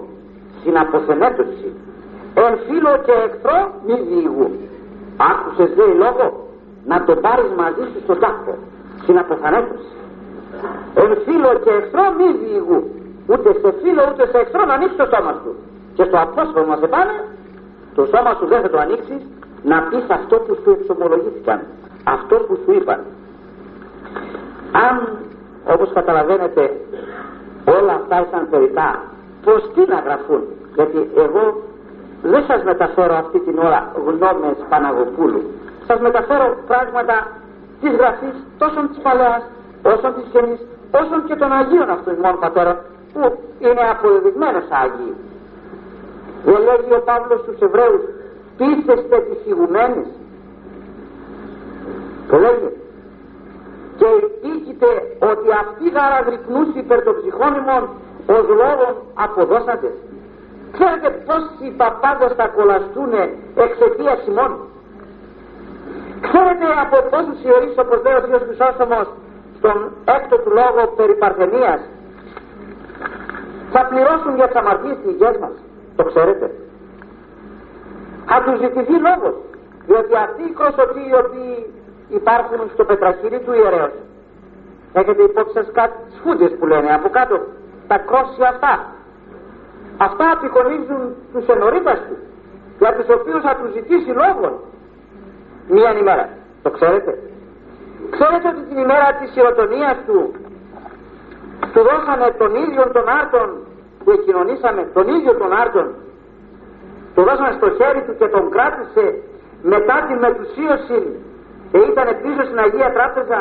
συναποθενέτωση εν φίλο και εχθρό μη διηγού. Άκουσες λέει λόγο να το πάρεις μαζί σου στον τάφο. Συναποθενέτωση. Εν φίλο και εχθρό μη διηγού. Ούτε σε φίλο ούτε σε εχθρό να ανοίξει το σώμα σου. Και στο απόσχολμα σε πάνε το σώμα σου δεν θα το ανοίξεις να πεις αυτό που σου εξομολογήθηκαν. αυτό που σου είπαν. Αν όπως καταλαβαίνετε όλα αυτά ήταν περιτά πως τι να γραφούν; Γιατί εγώ δεν σας μεταφέρω αυτή την ώρα γνώμες Παναγοπούλου σας μεταφέρω πράγματα της γραφής τόσο της Παλαιάς όσο της Καινής όσο και των Αγίων αυτών μόνο πατέρων που είναι αποδεδειγμένος Άγιοι δεν λέγει ο Παύλος στους Εβραίους πείθεστε τις ηγουμένες το λέγει και επίκειται ότι αυτοί γαραγρυπνούς υπέρ των ψυχών ημών ως λόγων αποδώσατε. Ξέρετε πόσοι παπάδες θα κολλαστούν εξαιτίας ημών. Ξέρετε από πόσους ιερείς όπως λέει ο Θείος Χρυσόστομος στον έκτο του λόγο περί Παρθενίας θα πληρώσουν για τις αμαρτίες τις υγιές μας. Το ξέρετε. Θα τους ζητηθεί λόγος. Διότι αυτοί οι κροσωτοί οι οποίοι υπάρχουν στο πετραχύρι του ιερέως. Έχετε υπόψη σας κάτι σφούντες που λένε από κάτω, τα κρόσια αυτά. Αυτά απεικονίζουν τους ενορίτας του, για τους οποίους θα τους ζητήσει λόγων μία ημέρα. Το ξέρετε. Ξέρετε ότι την ημέρα της χειροτονίας του του δώσανε τον ίδιο των άρτων που εκκοινωνήσαμε, τον ίδιο των άρτων το δώσανε στο χέρι του και τον κράτησε μετά την μετουσίωση και ήταν πίσω στην Αγία Τράπεζα.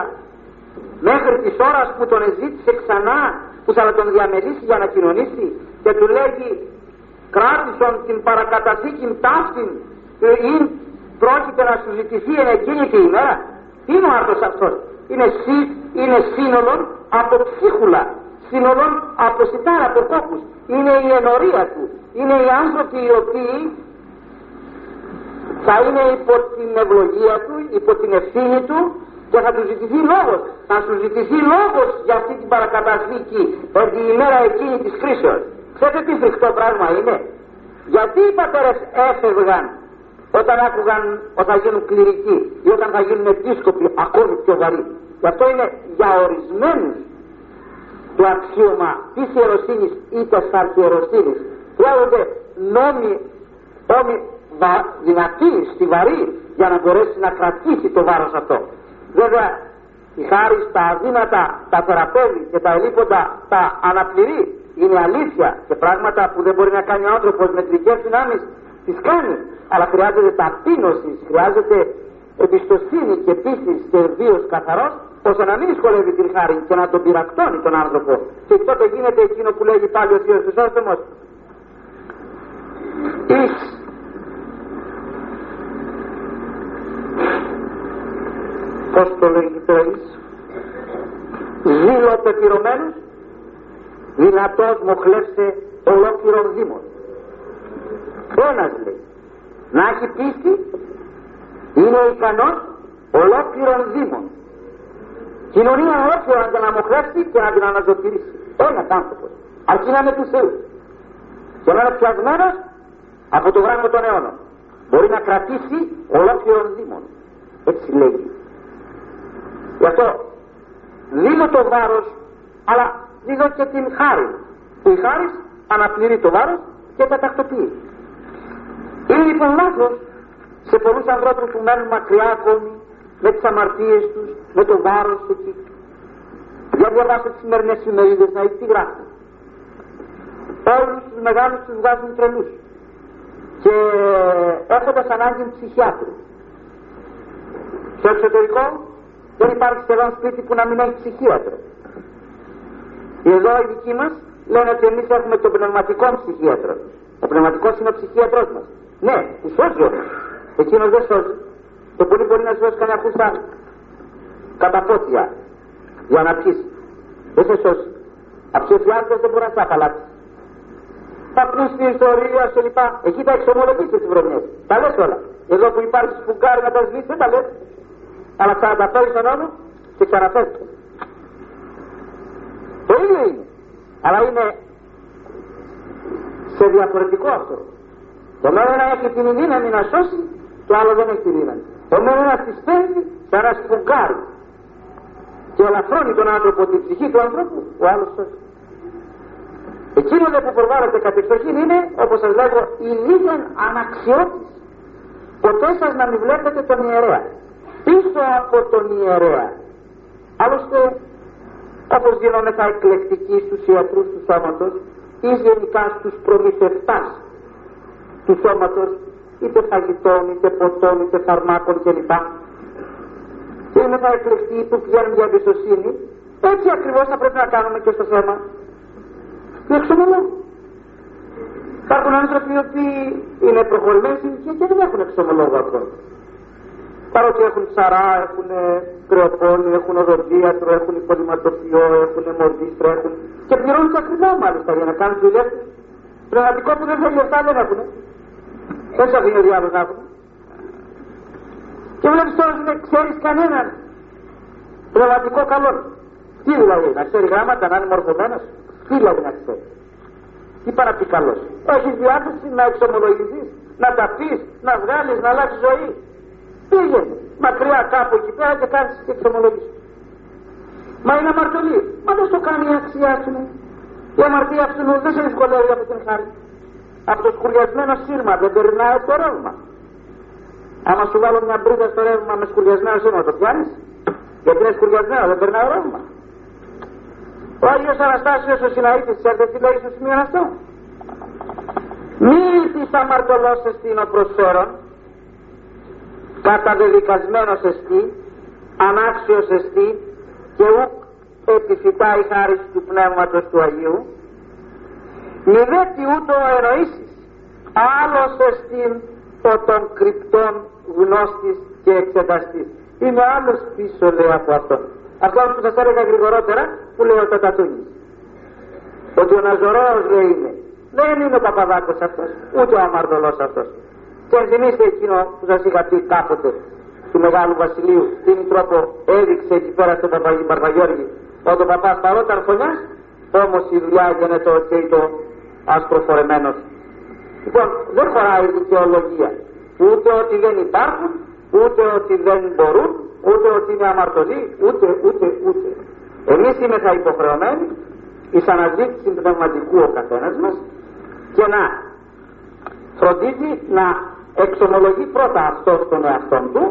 Μέχρι της ώρας που τον εζήτησε ξανά που θα τον διαμελήσει για να κοινωνήσει και του λέγει κράτησον την παρακαταθήκη ταύτην ή πρόκειται να σου ζητηθεί εν εκείνη τη ημέρα τι είναι ο άρτος αυτός; Είναι, σύ, είναι σύνολο από ψίχουλα σύνολο από σιτάρα από κόπους είναι η ενορία του είναι οι άνθρωποι οι οποίοι θα είναι υπό την ευλογία του, υπό την ευθύνη του και θα τους ζητηθεί λόγος. Θα σου ζητηθεί λόγος για αυτή την παρακαταθήκη την ημέρα εκείνη της κρίσεως. Ξέρετε τι φρικτό πράγμα είναι; Γιατί οι πατέρες έφευγαν όταν άκουγαν ότι θα γίνουν κληρικοί ή όταν θα γίνουν επίσκοποι ακόμη πιο βαρύ; Γι' αυτό είναι για ορισμένους το αξίωμα της ιεροσύνης ή της αρχιεροσύνης. Χρειάζονται νόμοι, νόμοι δυνατή, στιβαρή για να μπορέσει να κρατήσει το βάρος αυτό. Βέβαια η χάρη στα αδύνατα τα θεραπεύει και τα ελίποντα τα αναπληρεί. Είναι αλήθεια και πράγματα που δεν μπορεί να κάνει ο άνθρωπος με τρικές δυνάμεις τις κάνει. Αλλά χρειάζεται ταπείνωσης, χρειάζεται εμπιστοσύνη και πίστη και βίος καθαρός ώστε να μην σχολεύει την χάρη και να τον πειρακτώνει τον άνθρωπο. Και τότε γίνεται εκείνο που λέγει πάλι ο Θείος Χρυσόστομος εις. Πώς το λέγει το ζήλο πεπυρωμένος δυνατός μοχλεύσε ολόκληρον δήμον. Ένας λέει να έχει πίστη είναι ικανός ολόκληρον δήμον κοινωνία ολόκληρα να την αμοχλεύσει και να την αναζωτηρήσει ένας άνθρωπος. Αρκεί να είναι του Θεού. Και να είναι πιασμένος από το γράμμα των αιώνων μπορεί να κρατήσει ολόκληρον δήμον. Έτσι λέγει. Γι' αυτό δίνω το βάρος αλλά δίνω και την χάρη. Που η χάρη αναπληρεί το βάρος και τα τακτοποιεί. Είναι λοιπόν λάθος σε πολλούς ανθρώπους που μένουν μακριά ακόμη με τις αμαρτίες τους, με το βάρος εκεί. Για διαβάστε τις σημερινές ημερίδες να δείτε τι γράφουν. Όλους τους μεγάλους τους βγάζουν τρελούς και έχοντας ανάγκη ψυχιάτρους. Στο εξωτερικό δεν υπάρχει σχεδόν σπίτι που να μην έχει ψυχίατρο. Εδώ οι δικοί μας λένε ότι εμείς έχουμε τον πνευματικό ψυχίατρο. Ο πνευματικός είναι ο ψυχίατρός μας. Ναι, που σώζει όμω. Εκείνος δεν σώζει. Το πολύ μπορεί να σώσει κανένα φούστα καταπότια για να πιει. Δεν σε σώσει. Αψηφιάζοντα δεν μπορείς να σε απαλλάξει. Θα πεις την ιστορία σε λοιπά. Εκεί τα εξομολογήσει τις βρωμιές. Τα λες όλα. Εδώ που υπάρχει σπουγκάρι να τα σβήσεις, δεν τα λες αλλά ξαναπαφέρει τον νόμο και ξαναφέρεις. Το ίδιο είναι. Αλλά είναι σε διαφορετικό αυτό. Το μόνο να έχει την δύναμη να σώσει, το άλλο δεν έχει τη δύναμη. Το μόνο να τη παίρνει σαν να σφουγγάρει και ελαφρώνει τον άνθρωπο την ψυχή του άνθρωπου, ο άλλος σώσει. Εκείνος που προβάλλεται κατεξοχήν είναι, όπως σας λέγω, η λίγη αναξιότηση. Ποτέ σας να μην βλέπετε τον ιερέα πίσω από τον ιερέα. Άλλωστε, όπως γινόμεθα εκλεκτικοί στους ιατρούς του σώματος ή γενικά στους προμηθευτάς του σώματος είτε φαγητών, είτε ποτών, είτε φαρμάκων κλπ. Και είναι θα εκλεκτοί που πηγαίνουν για εμπιστοσύνη, έτσι ακριβώς θα πρέπει να κάνουμε και στο θέμα του εξομολόγου. Υπάρχουν άνθρωποι οι οποίοι είναι προχωρημένοι και δεν έχουν εξομολόγο ακόμα παρότι έχουν ψαρά, έχουν κρεοπόνι, έχουν οδοντίατρο, έχουν υπολοιματοποιό, έχουν μορδίστρα, έχουν και πληρώνουν τα ακριβά μάλιστα για να κάνουν δουλειά τους. Πνευματικό που δεν θέλει λεφτά δεν έχουν. Πόσα δίνει ο διάβολος να έχουν. Και βλέπεις τώρα δεν ξέρεις κανέναν πνευματικό καλός. Τι δηλαδή, να ξέρει γράμματα, να είναι μορφωμένος. Τι δηλαδή να ξέρει. Τι παρά πει καλός. Έχεις διάθεση να εξομολογηθείς, να τα πεις, να βγάλεις, να αλλάξεις ζωή. Πήγαινε μακριά κάπου εκεί πέρα και κάνεις και εξομολογήσεις. Μα είναι αμαρτωλή. Μα δεν σου κάνει η αξιά σου. Η αμαρτία σου δεν σε δυσκολεύει από την χάρη. Από το σκουριασμένο σύρμα δεν περνάει το ρεύμα. Άμα σου βάλω μια μπρίδα στο ρεύμα με σκουριασμένο σύρμα το πιάνεις; Γιατί είναι σκουριασμένο, δεν περνάει ρεύμα. Ο Άγιος Αναστάσιος ο Συναήτης ξέρετε τι λέει στο σημείο αυτό; Μη της αμαρτωλός εστίνο προσφέρον καταδεδικασμένος εστί, ανάξιος εστί και ουκ επιφυτά η χάρη του Πνεύματος του Αγίου μη δε τι ούτω εννοήσεις άλλος εστίν ο των κρυπτών γνώστης και εξεταστής. Είναι άλλος πίσω λέει από αυτόν. Αυτό που σας έλεγα γρηγορότερα που λέει ο Τατατούνης. Ότι ο Ναζωρός λέει είναι. Δεν είναι ο Παπαδάκος αυτός ούτε ο Αμαρτωλός αυτός. Και ενθυμίστε εκείνο που σας είχα πει κάποτε του Μεγάλου Βασιλείου, τι τρόπο έδειξε εκεί πέρα στον Παρπαγιώργη, ότι ο παπάς παρόταν φωνιάς, όμως η δουλειά έγινε το και το ασπροφορεμένος. Λοιπόν, δεν χωράει δικαιολογία. Ούτε ότι δεν υπάρχουν, ούτε ότι δεν μπορούν, ούτε ότι είναι αμαρτωλοί, ούτε, ούτε, ούτε. Εμείς είμαστε υποχρεωμένοι εις αναζήτηση πνευματικού ο καθένας μας και να φροντίζει να εξομολογεί πρώτα αυτός στον εαυτό του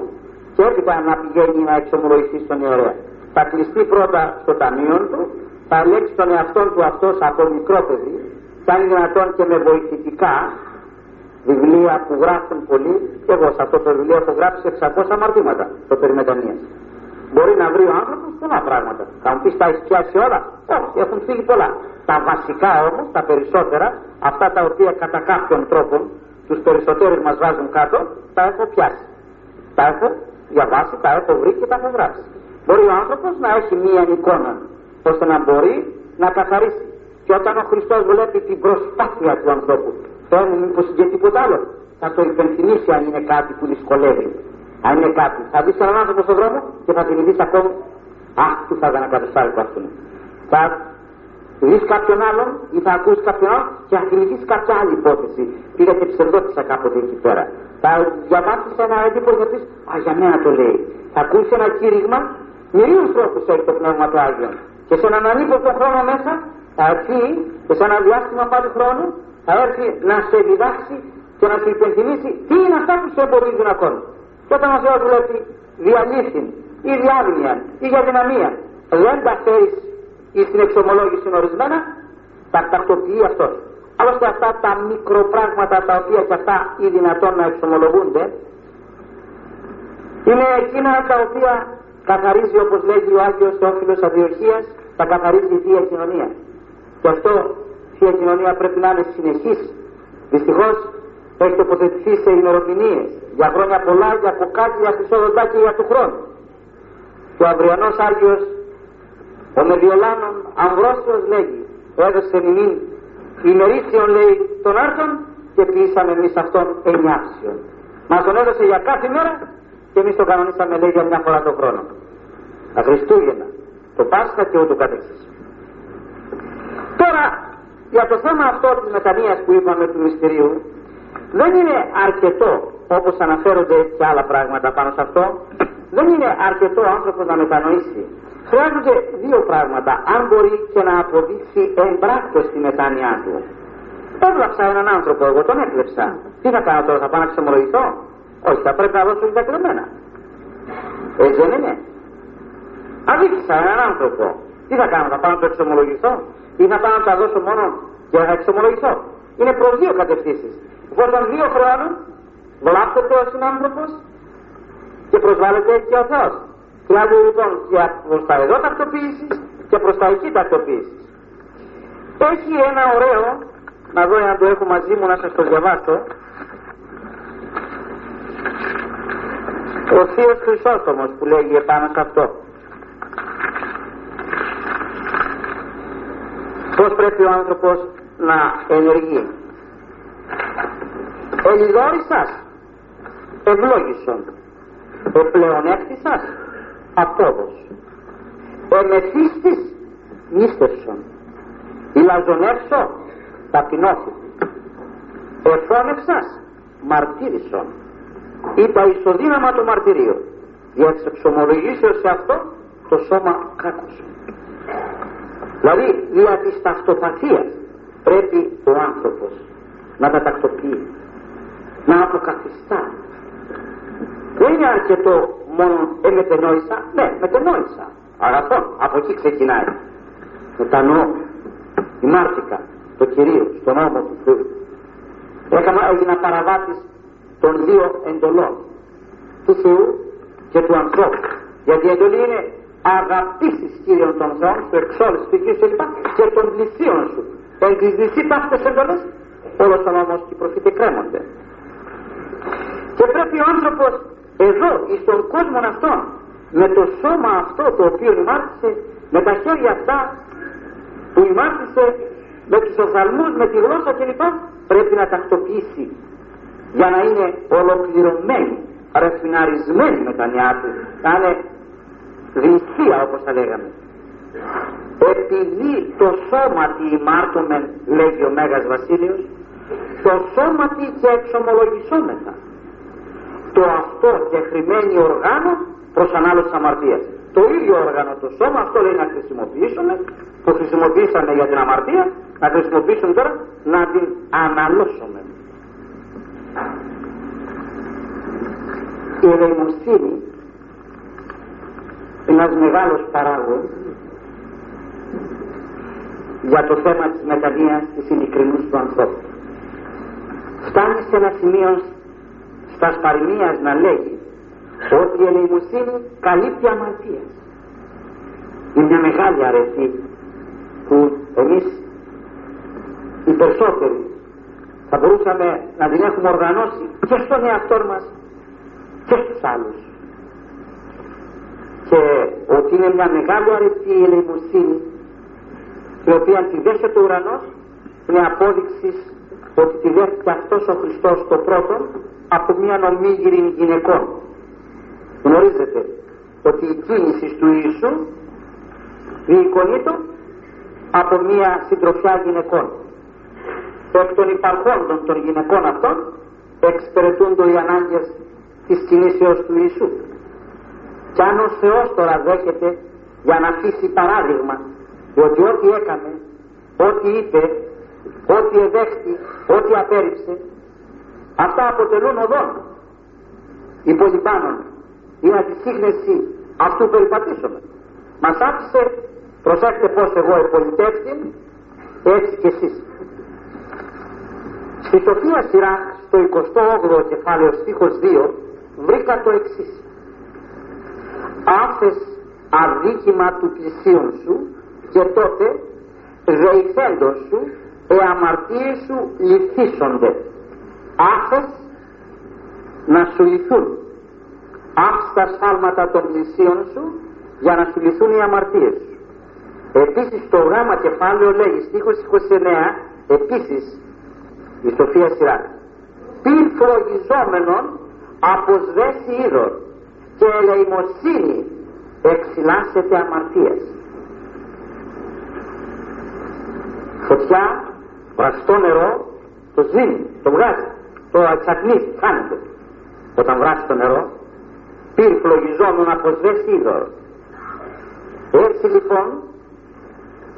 και έπειτα να πηγαίνει να εξομολογηθεί στον ιερέα. Θα κλειστεί πρώτα στο ταμείο του, θα λέξει τον εαυτό του αυτός από μικρό παιδί, θα είναι δυνατόν και με βοηθητικά βιβλία που γράφουν πολύ, και εγώ σε αυτό το βιβλίο έχω γράψει 600 αμαρτήματα στο περιμετανία. Μπορεί να βρει ο άνθρωπος πολλά πράγματα. Θα μου πεις τα έχεις πιάσει όλα; Όχι, έχουν φύγει πολλά. Τα βασικά όμως, τα περισσότερα, αυτά τα οποία κατά κάποιον τρόπο τους περισσότερους μας βάζουν κάτω, τα έχω πιάσει. Τα έχω διαβάσει, τα έχω βρει και τα έχω γράψει. Μπορεί ο άνθρωπος να έχει μία εικόνα, ώστε να μπορεί να καθαρίσει. Και όταν ο Χριστός βλέπει την προσπάθεια του ανθρώπου, θέλει μήπως και τίποτα άλλο, θα το υπενθυμίσει αν είναι κάτι που δυσκολεύει. Αν είναι κάτι. Θα δεις έναν άνθρωπο στον δρόμο και θα την ειδείς ακόμα, α, τι θα έκανα κάποιος άλλο αυτόν. Θα δεις κάποιον άλλον ή θα ακούσει κάποιον άλλον και θα θυμηθείς κάποια άλλη υπόθεση. Πήγα και ψευδότησα κάποτε εκεί πέρα. Θα διαβάσεις ένα εντύπωση και πεις Α, για μένα το λέει. Θα ακούσεις ένα κήρυγμα, μυρίους τρόπους έχει το πνεύμα του Άγιο. Και σε έναν ανίποτο χρόνο μέσα θα έρθει και σε ένα διάστημα πάλι χρόνου θα έρθει να σε διδάξει και να σου υπενθυμίσει τι είναι αυτά που σε εμποδίζουν ακόμη. Και όταν μα λέει διαλύθη ή διάβνοια ή για δυναμία, δεν τα φέρει ή στην εξομολόγηση ορισμένα, τα τακτοποιεί αυτός. Άλλωστε αυτά τα μικροπράγματα τα οποία και αυτά είναι δυνατόν να εξομολογούνται, είναι εκείνα τα οποία καθαρίζει όπως λέγει ο Άγιος Θεόφιλος Αδιοχίας, τα καθαρίζει η Θεία Κοινωνία. Και αυτό η Θεία Κοινωνία πρέπει να είναι συνεχής. Δυστυχώς έχει τοποθετηθεί σε ημερομηνίες για χρόνια πολλά, για από κάτι, για χρυσόδοντά και για του χρόνου. Και ο αυριανός Άγιος ο Μεδιολάνων Αμβρόσιος λέγει, έδωσε μηνύν ημερήσιον λέει των άρθων και ποιήσαμε εμείς αυτόν εννιάξιον. Μας τον έδωσε για κάθε μέρα και εμείς τον κανονίσαμε λέει για μια φορά το χρόνο. Τα Χριστούγεννα, το Πάσχα και ούτω καθεξής. Τώρα, για το θέμα αυτό της μετανοίας που είπαμε του μυστηρίου, δεν είναι αρκετό, όπως αναφέρονται και άλλα πράγματα πάνω σε αυτό, δεν είναι αρκετό άνθρωπος να μετανοήσει Χρειάζονται δύο πράγματα. Αν μπορεί και να αποδείξει εμπράκτο τη μετάνοιά του. Έβλαψα έναν άνθρωπο, εγώ τον έκλεψα. Τι θα κάνω τώρα, θα πάω να ξεμολογηθώ; Όχι, θα πρέπει να δώσω διδακτημένα. Έτσι δεν είναι. Αδίκησα έναν άνθρωπο. Τι θα κάνω, θα πάω να το εξομολογηθώ; Ή θα πάω να τα δώσω μόνο και να εξομολογηθώ. Είναι προ δύο κατευθύνσεις. Εφόσον δύο χρόνων βλάπτεται ο συνάνθρωπος και προσβάλλεται και ο Θεός. Χρειάζεται λοιπόν και προς τα εδώ τακτοποίησης και προς τα εκεί τακτοποίησης. Έχει ένα ωραίο, να δω αν το έχω μαζί μου να σας το διαβάσω. Ο Θείος Χρυσόστομος που λέγει επάνω σε αυτό. Πώς πρέπει ο άνθρωπος να ενεργεί. Ελιδόρησας, ευλόγησον, επλεονέκτησας, απόδος. Εμεθύστης, νίστευσον. Ηλαζονεύσω, ταπεινώθητη. Εφώνευσας, μαρτύρησον. Είπα ισοδύναμα το μαρτυρίο. Για τις εξομολογήσεως σε αυτό το σώμα κάκωσε. Δηλαδή δια της ταυτοπαθίας πρέπει ο άνθρωπος να τα τακτοποιεί, να αποκαθιστά. Δεν είναι αρκετό μόνο ε, μετενόησα, ναι, μετενόησα. Αγαθόν, από εκεί ξεκινάει. Μετανοώ, ημάρτηκα το Κυρίο, στον νόμο του Θεού. Έκανα, έγινα παραβάτης των δύο εντολών, του Θεού και του ανθρώπου. Γιατί η εντολή είναι αγαπήσεις Κύριον των Θεών σου εξόλου του Κύριου κλπ. και των πλησίων σου. Εγκληστεί ταύτες εντολές, όλος ο νόμος και οι προφήτες κρέμονται. Και πρέπει ο άνθρωπος εδώ, στον κόσμο αυτόν, με το σώμα αυτό το οποίο ημάρτησε, με τα χέρια αυτά που ημάρτησε, με τους οφθαλμούς, με τη γλώσσα κλπ. πρέπει να τακτοποιήσει για να είναι ολοκληρωμένη, ρεφιναρισμένη με τα νιά του, να είναι Δημιουργία όπως θα λέγαμε. Επειδή το σώματι ημάρτωμεν, λέγει ο Μέγας Βασίλειος, το σώματι και εξομολογησόμεθα. Το αυτό και χρημένη οργάνο προς ανάλωση αμαρτίας. Το ίδιο όργανο, το σώμα, αυτό λέει να χρησιμοποιήσουμε, που χρησιμοποιήσαμε για την αμαρτία, να χρησιμοποιήσουμε τώρα να την αναλώσουμε. Η ελεημοσύνη ένας μεγάλος παράγων για το θέμα της μετανοίας της ειλικρινούς του ανθρώπου. Φτάνει σε ένα σημείο στα σπαρμίας να λέγει ότι η ελεημοσύνη καλύπτει αμαρτίας. Είναι μια μεγάλη αρετή που εμείς οι περισσότεροι θα μπορούσαμε να την έχουμε οργανώσει και στον εαυτό μας και στους άλλους και ότι είναι μια μεγάλη αρετή η ελεημοσύνη η οποία τη δέχεται ο ουρανός είναι απόδειξη ότι τη δέχεται αυτός ο Χριστός το πρώτο από μια νομίγυρη γυναικών. Γνωρίζετε ότι η κίνηση του Ιησού διεικονείται από μια συντροφιά γυναικών. Εκ των υπαρχόντων των γυναικών αυτών εξυπηρετούνται οι ανάγκες της κινήσεως του Ιησού. Κι αν ο Θεός τώρα δέχεται για να αφήσει παράδειγμα ότι ό,τι έκανε, ό,τι είπε, ό,τι εδέχτη, ό,τι απέρριψε, αυτά αποτελούν οδόν υπολοιπάνων είναι τη σύγχνεση αυτού που περιπατήσουμε. Μας άφησε, προσέξτε πως εγώ επολιτεύσει, έτσι κι εσείς. Στη Σοφία Σιράκ, στο 28ο κεφάλαιο στίχος 2, βρήκα το εξής άφες αδίκημα του πλησίον σου και τότε δεηθέντος σου οι αμαρτίες σου λυθίσονται. Άφες να σου λυθούν. Άφες τα σφάλματα των πλησίων σου για να σου λυθούν οι αμαρτίες σου. Επίσης το γράμμα κεφάλαιο λέγει στίχος 29 επίσης η Σοφία Σειρά πιν φρογιζόμενον αποσβέσει είδωρ και ελεημοσύνη εξυλάσσεται αμαρτίας. Φωτιά, βραστό νερό, το σβήνει, το βγάζει, το ατσακνίζει, χάνεται. Όταν βράσει το νερό, πήρε φλογιζόμενο να αποσβέσει είδωρος. Έτσι λοιπόν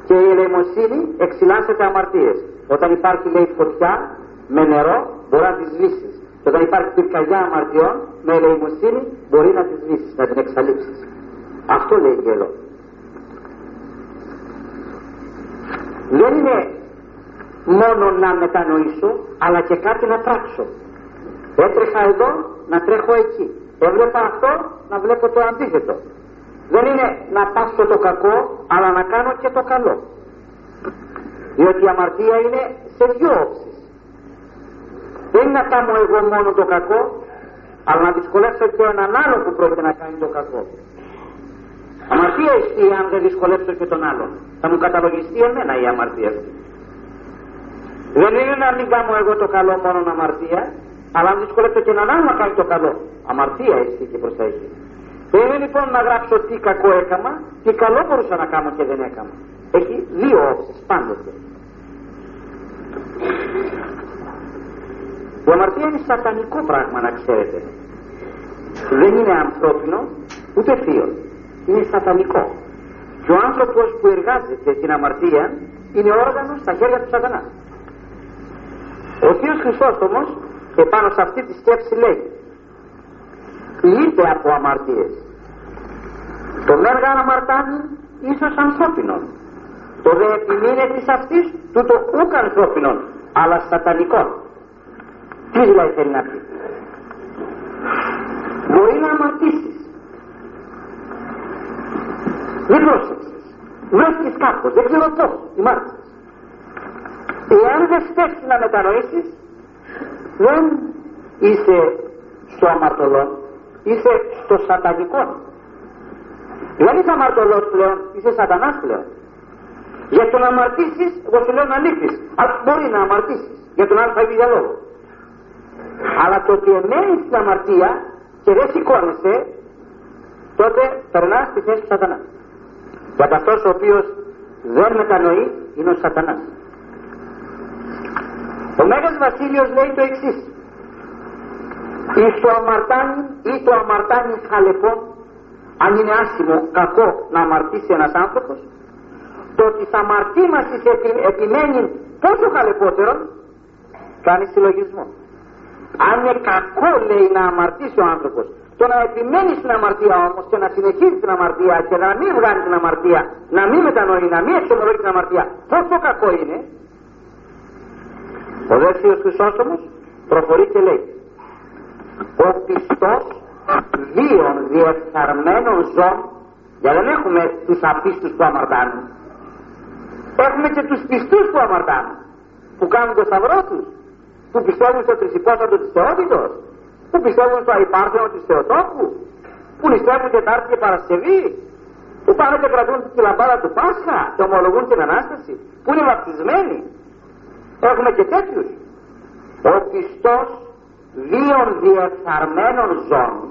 και η ελεημοσύνη εξυλάσσεται αμαρτίες. Όταν υπάρχει λέει φωτιά με νερό μπορεί να τη σβήσεις. Και όταν υπάρχει πυρκαγιά αμαρτιών, με ελεημοσύνη μπορεί να τη σβήσει, να την εξαλείψεις. Αυτό λέει και εδώ. Δεν είναι μόνο να μετανοήσω, αλλά και κάτι να πράξω. Έτρεχα εδώ, να τρέχω εκεί. Έβλεπα αυτό, να βλέπω το αντίθετο. Δεν είναι να πάσω το κακό, αλλά να κάνω και το καλό. Διότι η αμαρτία είναι σε δυο όψεις. Δεν είναι να κάνω εγώ μόνο το κακό, αλλά να δυσκολεύσω και έναν άλλο που πρόκειται να κάνει το κακό. Αμαρτία εσύ αν δεν δυσκολεύσω και τον άλλον. Θα μου καταλογιστεί εμένα η αμαρτία αυτή. Δεν είναι να μην κάνω εγώ το καλό μόνο αμαρτία, αλλά αν δυσκολεύσω και έναν άλλο να κάνει το καλό. Αμαρτία εσύ και προσέχει. Δεν είναι λοιπόν να γράψω τι κακό έκανα, τι καλό μπορούσα να κάνω και δεν έκανα. Έχει δύο όψεις πάντοτε. Η αμαρτία είναι σατανικό πράγμα να ξέρετε. Δεν είναι ανθρώπινο ούτε θείο. Είναι σατανικό. Και ο άνθρωπος που εργάζεται την αμαρτία είναι όργανος στα χέρια του σατανά. Ο Θείος Χριστός όμως επάνω σε αυτή τη σκέψη λέει λείπει από αμαρτίες. Το μέργα αμαρτάνει ίσως ανθρώπινο. Το δε επιμείνε της αυτής τούτο ούκ ανθρώπινο αλλά σατανικό. Τι δηλαδή θέλει να πεις; Μπορεί να αμαρτήσεις. Δεν πρόσεξες. Βρέθηκες κάπως. Δεν ξέρω πώς. Ημάρτησες. Εάν δεν στέξεις να μετανοήσεις δεν είσαι στο αμαρτωλό. Είσαι στο σατανικό. Δεν είσαι αμαρτωλός πλέον. Είσαι σατανάς πλέον. Για το να αμαρτήσεις, εγώ σου λέω να λύσεις. Αλλά μπορεί να αμαρτήσεις. Για τον άλλο θα για λόγο. Αλλά το ότι εμένεις στην αμαρτία και δεν σηκώνεσαι, τότε περνάς στη θέση του σατανάς. Γιατί αυτός ο οποίος δεν μετανοεί είναι ο σατανάς. Ο Μέγας Βασίλειος λέει το εξής. Εις το αμαρτάνι ή το αμαρτάνι χαλεπό, αν είναι άσχημο, κακό να αμαρτήσει ένας άνθρωπος, το ότι θα αμαρτήμασης επι, επιμένει πόσο χαλεπότερο, κάνει συλλογισμό. Αν είναι κακό λέει να αμαρτήσει ο άνθρωπος, το να επιμένει στην αμαρτία όμως και να συνεχίζει την αμαρτία και να μην βγάλει την αμαρτία, να μην μετανοεί, να μην εξομολογεί την αμαρτία, πόσο κακό είναι, ο δεύτερος Χριστός όμως προχωρεί και λέει ο πιστός βίων διεφθαρμένων ζώων για δεν έχουμε τους απίστους που αμαρτάνουν. Έχουμε και τους πιστούς που αμαρτάνουν που κάνουν το σταυρό τους που πιστεύουν στο τρισυπόστατο της Θεότητος που πιστεύουν στο αϊπάρθενο της Θεοτόκου που πιστεύουν Τετάρτη και Παρασκευή που πάνε και κρατούν τη λαμπάδα του Πάσχα και ομολογούν την Ανάσταση που είναι βαπτισμένοι Έχουμε και τέτοιους. Ο πιστός βίων διεφθαρμένων ζώων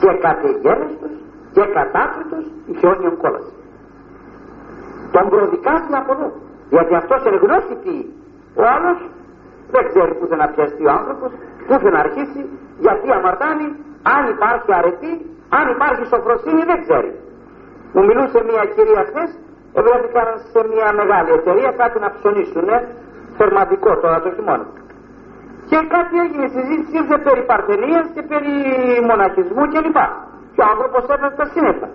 και κατεγένεστος και κατάκριτος η χιόνιον κόλασης. Τον προδικάζει από εδώ. Γιατί αυτός εν γνώση τι ο άλλος δεν ξέρει που να πιαστεί ο άνθρωπος, πού θα να αρχίσει, γιατί αμαρτάνει, αν υπάρχει αρετή, αν υπάρχει σοφροσύνη δεν ξέρει. Μου μιλούσε μια κυρία χθες βρέθηκαν σε μια μεγάλη εταιρεία κάτι να ψωνίσουν θερματικό τώρα το χειμώνα. Και κάτι έγινε συζήτηση ήρθε περί παρθενίας και περί μοναχισμού κλπ. Και ο άνθρωπος έπρεπε τα σύννεφα.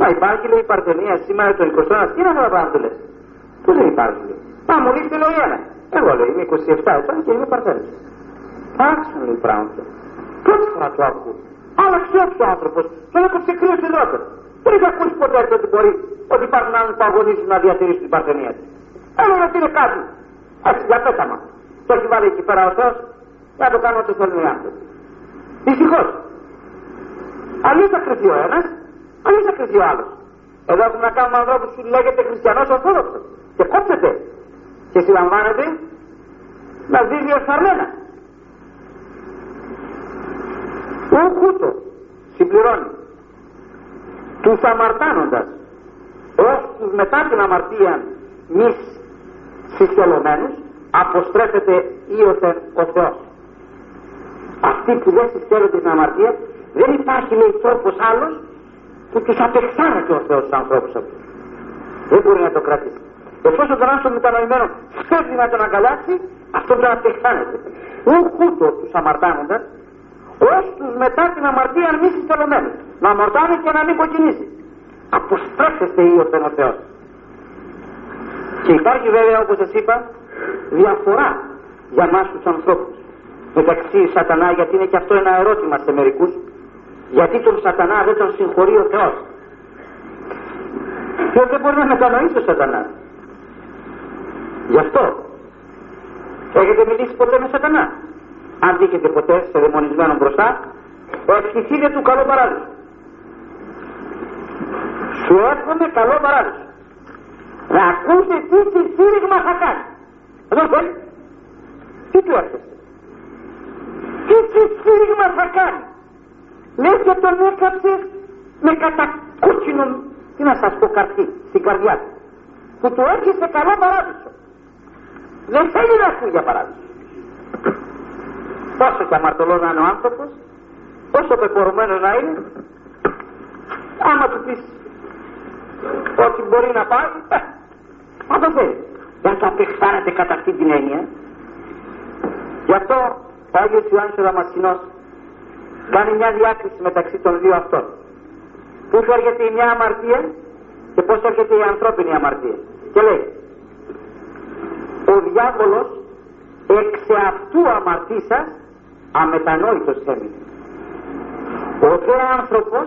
Μα υπάρχει λέει παρθενία σήμερα το 21 τι είναι αυτά τα πράγματα λες. Πού δεν υπάρχει λέει. Μα μου λύσει λέει ένα. Εγώ λέει είμαι 27 ετών και είμαι παρθένης. Άξιο λέει πράγματα. Πρώτη φορά το ακούω. Άλλαξε ο άνθρωπος. Τον έκοψε κρύο υδρότερο. Δεν είχα ακούσει ποτέ ότι μπορεί ότι υπάρχουν άλλοι που αγωνίζουν να διατηρήσουν την παρθενία της. Έλεγα ότι είναι κάτι. Έτσι για πέταμα. Το έχει βάλει εκεί πέρα ο Θεός να το κάνω ό,τι θέλουν οι άνθρωποι. Δυστυχώς. Αλλιώς θα κρυφτεί ο ένας, αλλιώς θα κρυφτεί ο άλλος. Εδώ έχουμε να κάνουμε ανθρώπους που λέγεται χριστιανός ορθόδοξος και κόψετε και συλλαμβάνεται να ζει διεφθαρμένα. Ούκουτο συμπληρώνει. Τους αμαρτάνοντας όσους μετά την αμαρτία μης συσχελωμένους αποστρέφεται ίωθεν ο Θεός. Αυτοί που δεν συσχέλλονται την αμαρτία δεν υπάρχει λέει τρόπος άλλος που τους απεξάνεται ο Θεός στους ανθρώπους αυτούς. Δεν μπορεί να το κρατήσει εφόσον τον άνθρωπο μετανοημένο θέλει να τον αγκαλιάσει Αυτό το απεχθάνεται. Ούχούτο τους αμαρτάνοντας, ως τους μετά την αμαρτία μη συστελωμένους. Να αμαρτάνει και να μην κοκκινήσει. Αποστρέφεστε ή ο Θεός. Και υπάρχει βέβαια όπως σας είπα διαφορά για μας τους ανθρώπους μεταξύ σατανά γιατί είναι και αυτό ένα ερώτημα σε μερικούς γιατί τον σατανά δεν τον συγχωρεί ο Θεός και δεν μπορεί να κατανοήσει ο σατανάς γι' αυτό. Έχετε μιλήσει ποτέ με σατανά; Αν δείχνετε ποτέ σε δαιμονισμένο μπροστά ευχηθείτε του καλό παράδεισο σου εύχομαι καλό παράδεισο. Να ακούσει τι σύριγμα θα κάνει. Εδώ θέλει. Τι του έρχεσαι τι σύριγμα θα κάνει; Λέει και τον έκαψε με κατακούτσινο τι να σας πω καρτί στην καρδιά του. Που του έρχεσαι καλό παράδεισο δεν θέλει να ακούει για παράδεισο πόσο και αμαρτωλός να είναι ο άνθρωπος όσο πεπορωμένος να είναι άμα του πεις ότι μπορεί να πάει Μα το θέλει. Δεν το απεχθάνεται κατά αυτή την έννοια. Γι' αυτό ο Άγιος Ιωάννης ο Δαμασκηνός κάνει μια διάκριση μεταξύ των δύο αυτών. Πού έρχεται η μια αμαρτία και πώς έρχεται η ανθρώπινη αμαρτία. Και λέει, ο διάβολος εξ αυτού αμαρτήσα αμετανόητος έμεινε. Ο δε άνθρωπος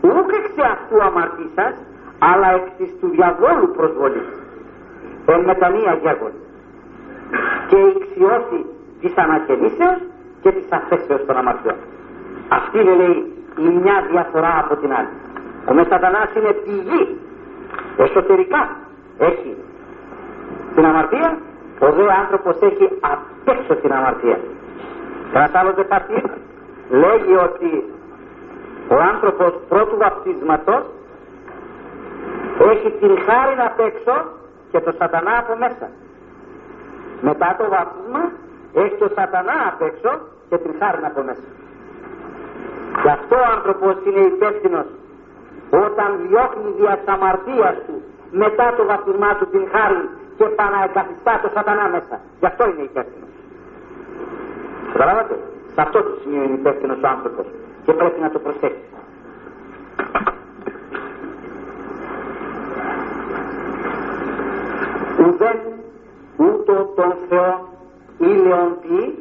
ούκ εξ αυτού αμαρτήσας αλλά εκ της του διαβόλου προσβολής εν μετανία γέγον και ηξιώσει της ανακαινήσεως και της αφέσεως των αμαρτιών. Αυτή είναι λέει η μια διαφορά από την άλλη. Ο Μεσατανάς είναι πηγή εσωτερικά έχει την αμαρτία ο δε άνθρωπος έχει απ' έξω την αμαρτία. Ένας άλλος δεπαρτή λέγει ότι ο άνθρωπος πρώτου βαπτίσματος έχει την χάρη απ' έξω και το σατανά από μέσα. Μετά το βάπτισμα έχει το σατανά απ' έξω και την χάρη από μέσα. Γι' αυτό ο άνθρωπος είναι υπεύθυνος όταν διώχνει δια της αμαρτίας του μετά το βαπτισμά του την χάρη και παναεκαθιστά το σατανά μέσα. Γι' αυτό είναι υπεύθυνος. Καταλάβατε; Σε αυτό το σημείο είναι υπεύθυνος ο άνθρωπος και πρέπει να το προσέξει. ουδέν ούτω τον Θεό ήλαιον τι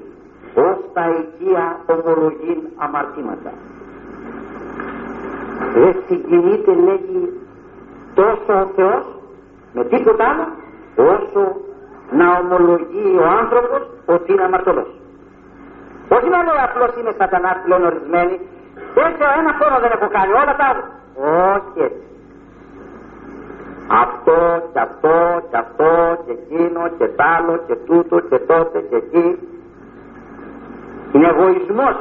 ως τα οικία ομολογήν αμαρτήματα. Δεν συγκινείται λέγει τόσο ο Θεός με τίποτα άλλο όσο να ομολογεί ο άνθρωπος ότι είναι αμαρτωλός. Όχι να λέει απλώς είναι σατανάς πλέον ορισμένη, έτσι ένα χρόνο δεν έχω κάνει, όλα τα άλλα. Όχι έτσι αυτό και αυτό και αυτό και εκείνο και τ' άλλο και τούτο και τότε και εκεί είναι εγωισμός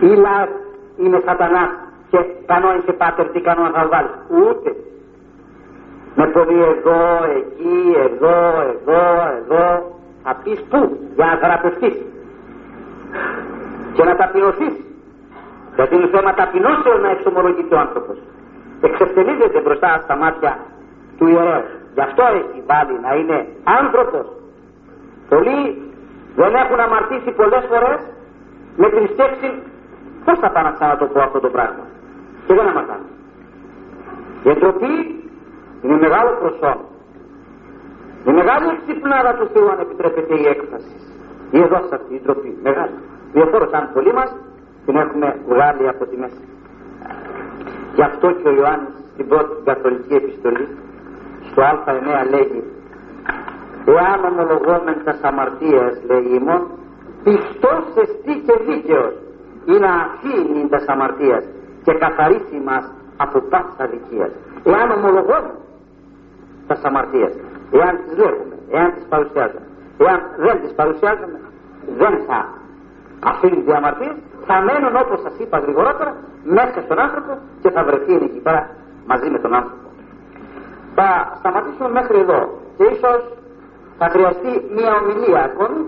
Ήλα είναι σατανάς και κανόνισε πάτερ τι κανόνα θα βάλει ούτε με πολύ εδώ, εκεί, εδώ, εδώ, εδώ θα πεις πού για να θεραπευτείς και να ταπεινωθείς γιατί είναι θέμα ταπεινώσεως να εξομολογείται ο άνθρωπος εξευτελίζεται μπροστά στα μάτια του ιερέως. Γι' αυτό έχει βάλει να είναι άνθρωπος. Πολλοί δεν έχουν αμαρτήσει πολλές φορές με την σκέψη πώς θα πάω να ξανατοπώ το πω αυτό το πράγμα. Και δεν αμαρτάνε. Η εντροπή είναι μεγάλο προσώπο. Η μεγάλη εξυπνάδα του Θεού αν επιτρέπεται η έκφραση. Η εδώ αυτή η ντροπή. Μεγάλη. Διαφόρω αν πολλοί μας την έχουμε βγάλει από τη μέσα. Γι' αυτό και ο Ιωάννης στην πρώτη καθολική επιστολή στο Α9 λέγει εάν ομολογόμεν τας αμαρτίας λέει ημών πιστός εστί και δίκαιος ή να αφήνει τας αμαρτίας και καθαρίσει μας από πάσα δικίας εάν ομολογόμεν τα αμαρτίας εάν τις λέγουμε εάν τις παρουσιάζουμε εάν δεν τις παρουσιάζουμε δεν θα αφήνει τις αμαρτίες θα μένουν όπως σας είπα γρηγορότερα μέσα στον άνθρωπο και θα βρεθεί εκεί πέρα μαζί με τον άνθρωπο. Θα σταματήσουμε μέχρι εδώ και ίσως θα χρειαστεί μια ομιλία ακόμη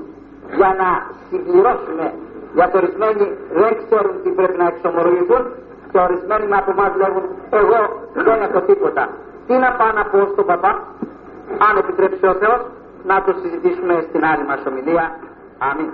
για να συμπληρώσουμε γιατί ορισμένοι δεν ξέρουν τι πρέπει να εξομολογηθούν και ορισμένοι από εμάς λέγουν εγώ δεν έχω τίποτα. Τι να πάω να πω στον παπά αν επιτρέψει ο Θεός να το συζητήσουμε στην άλλη μας ομιλία. Αμήν.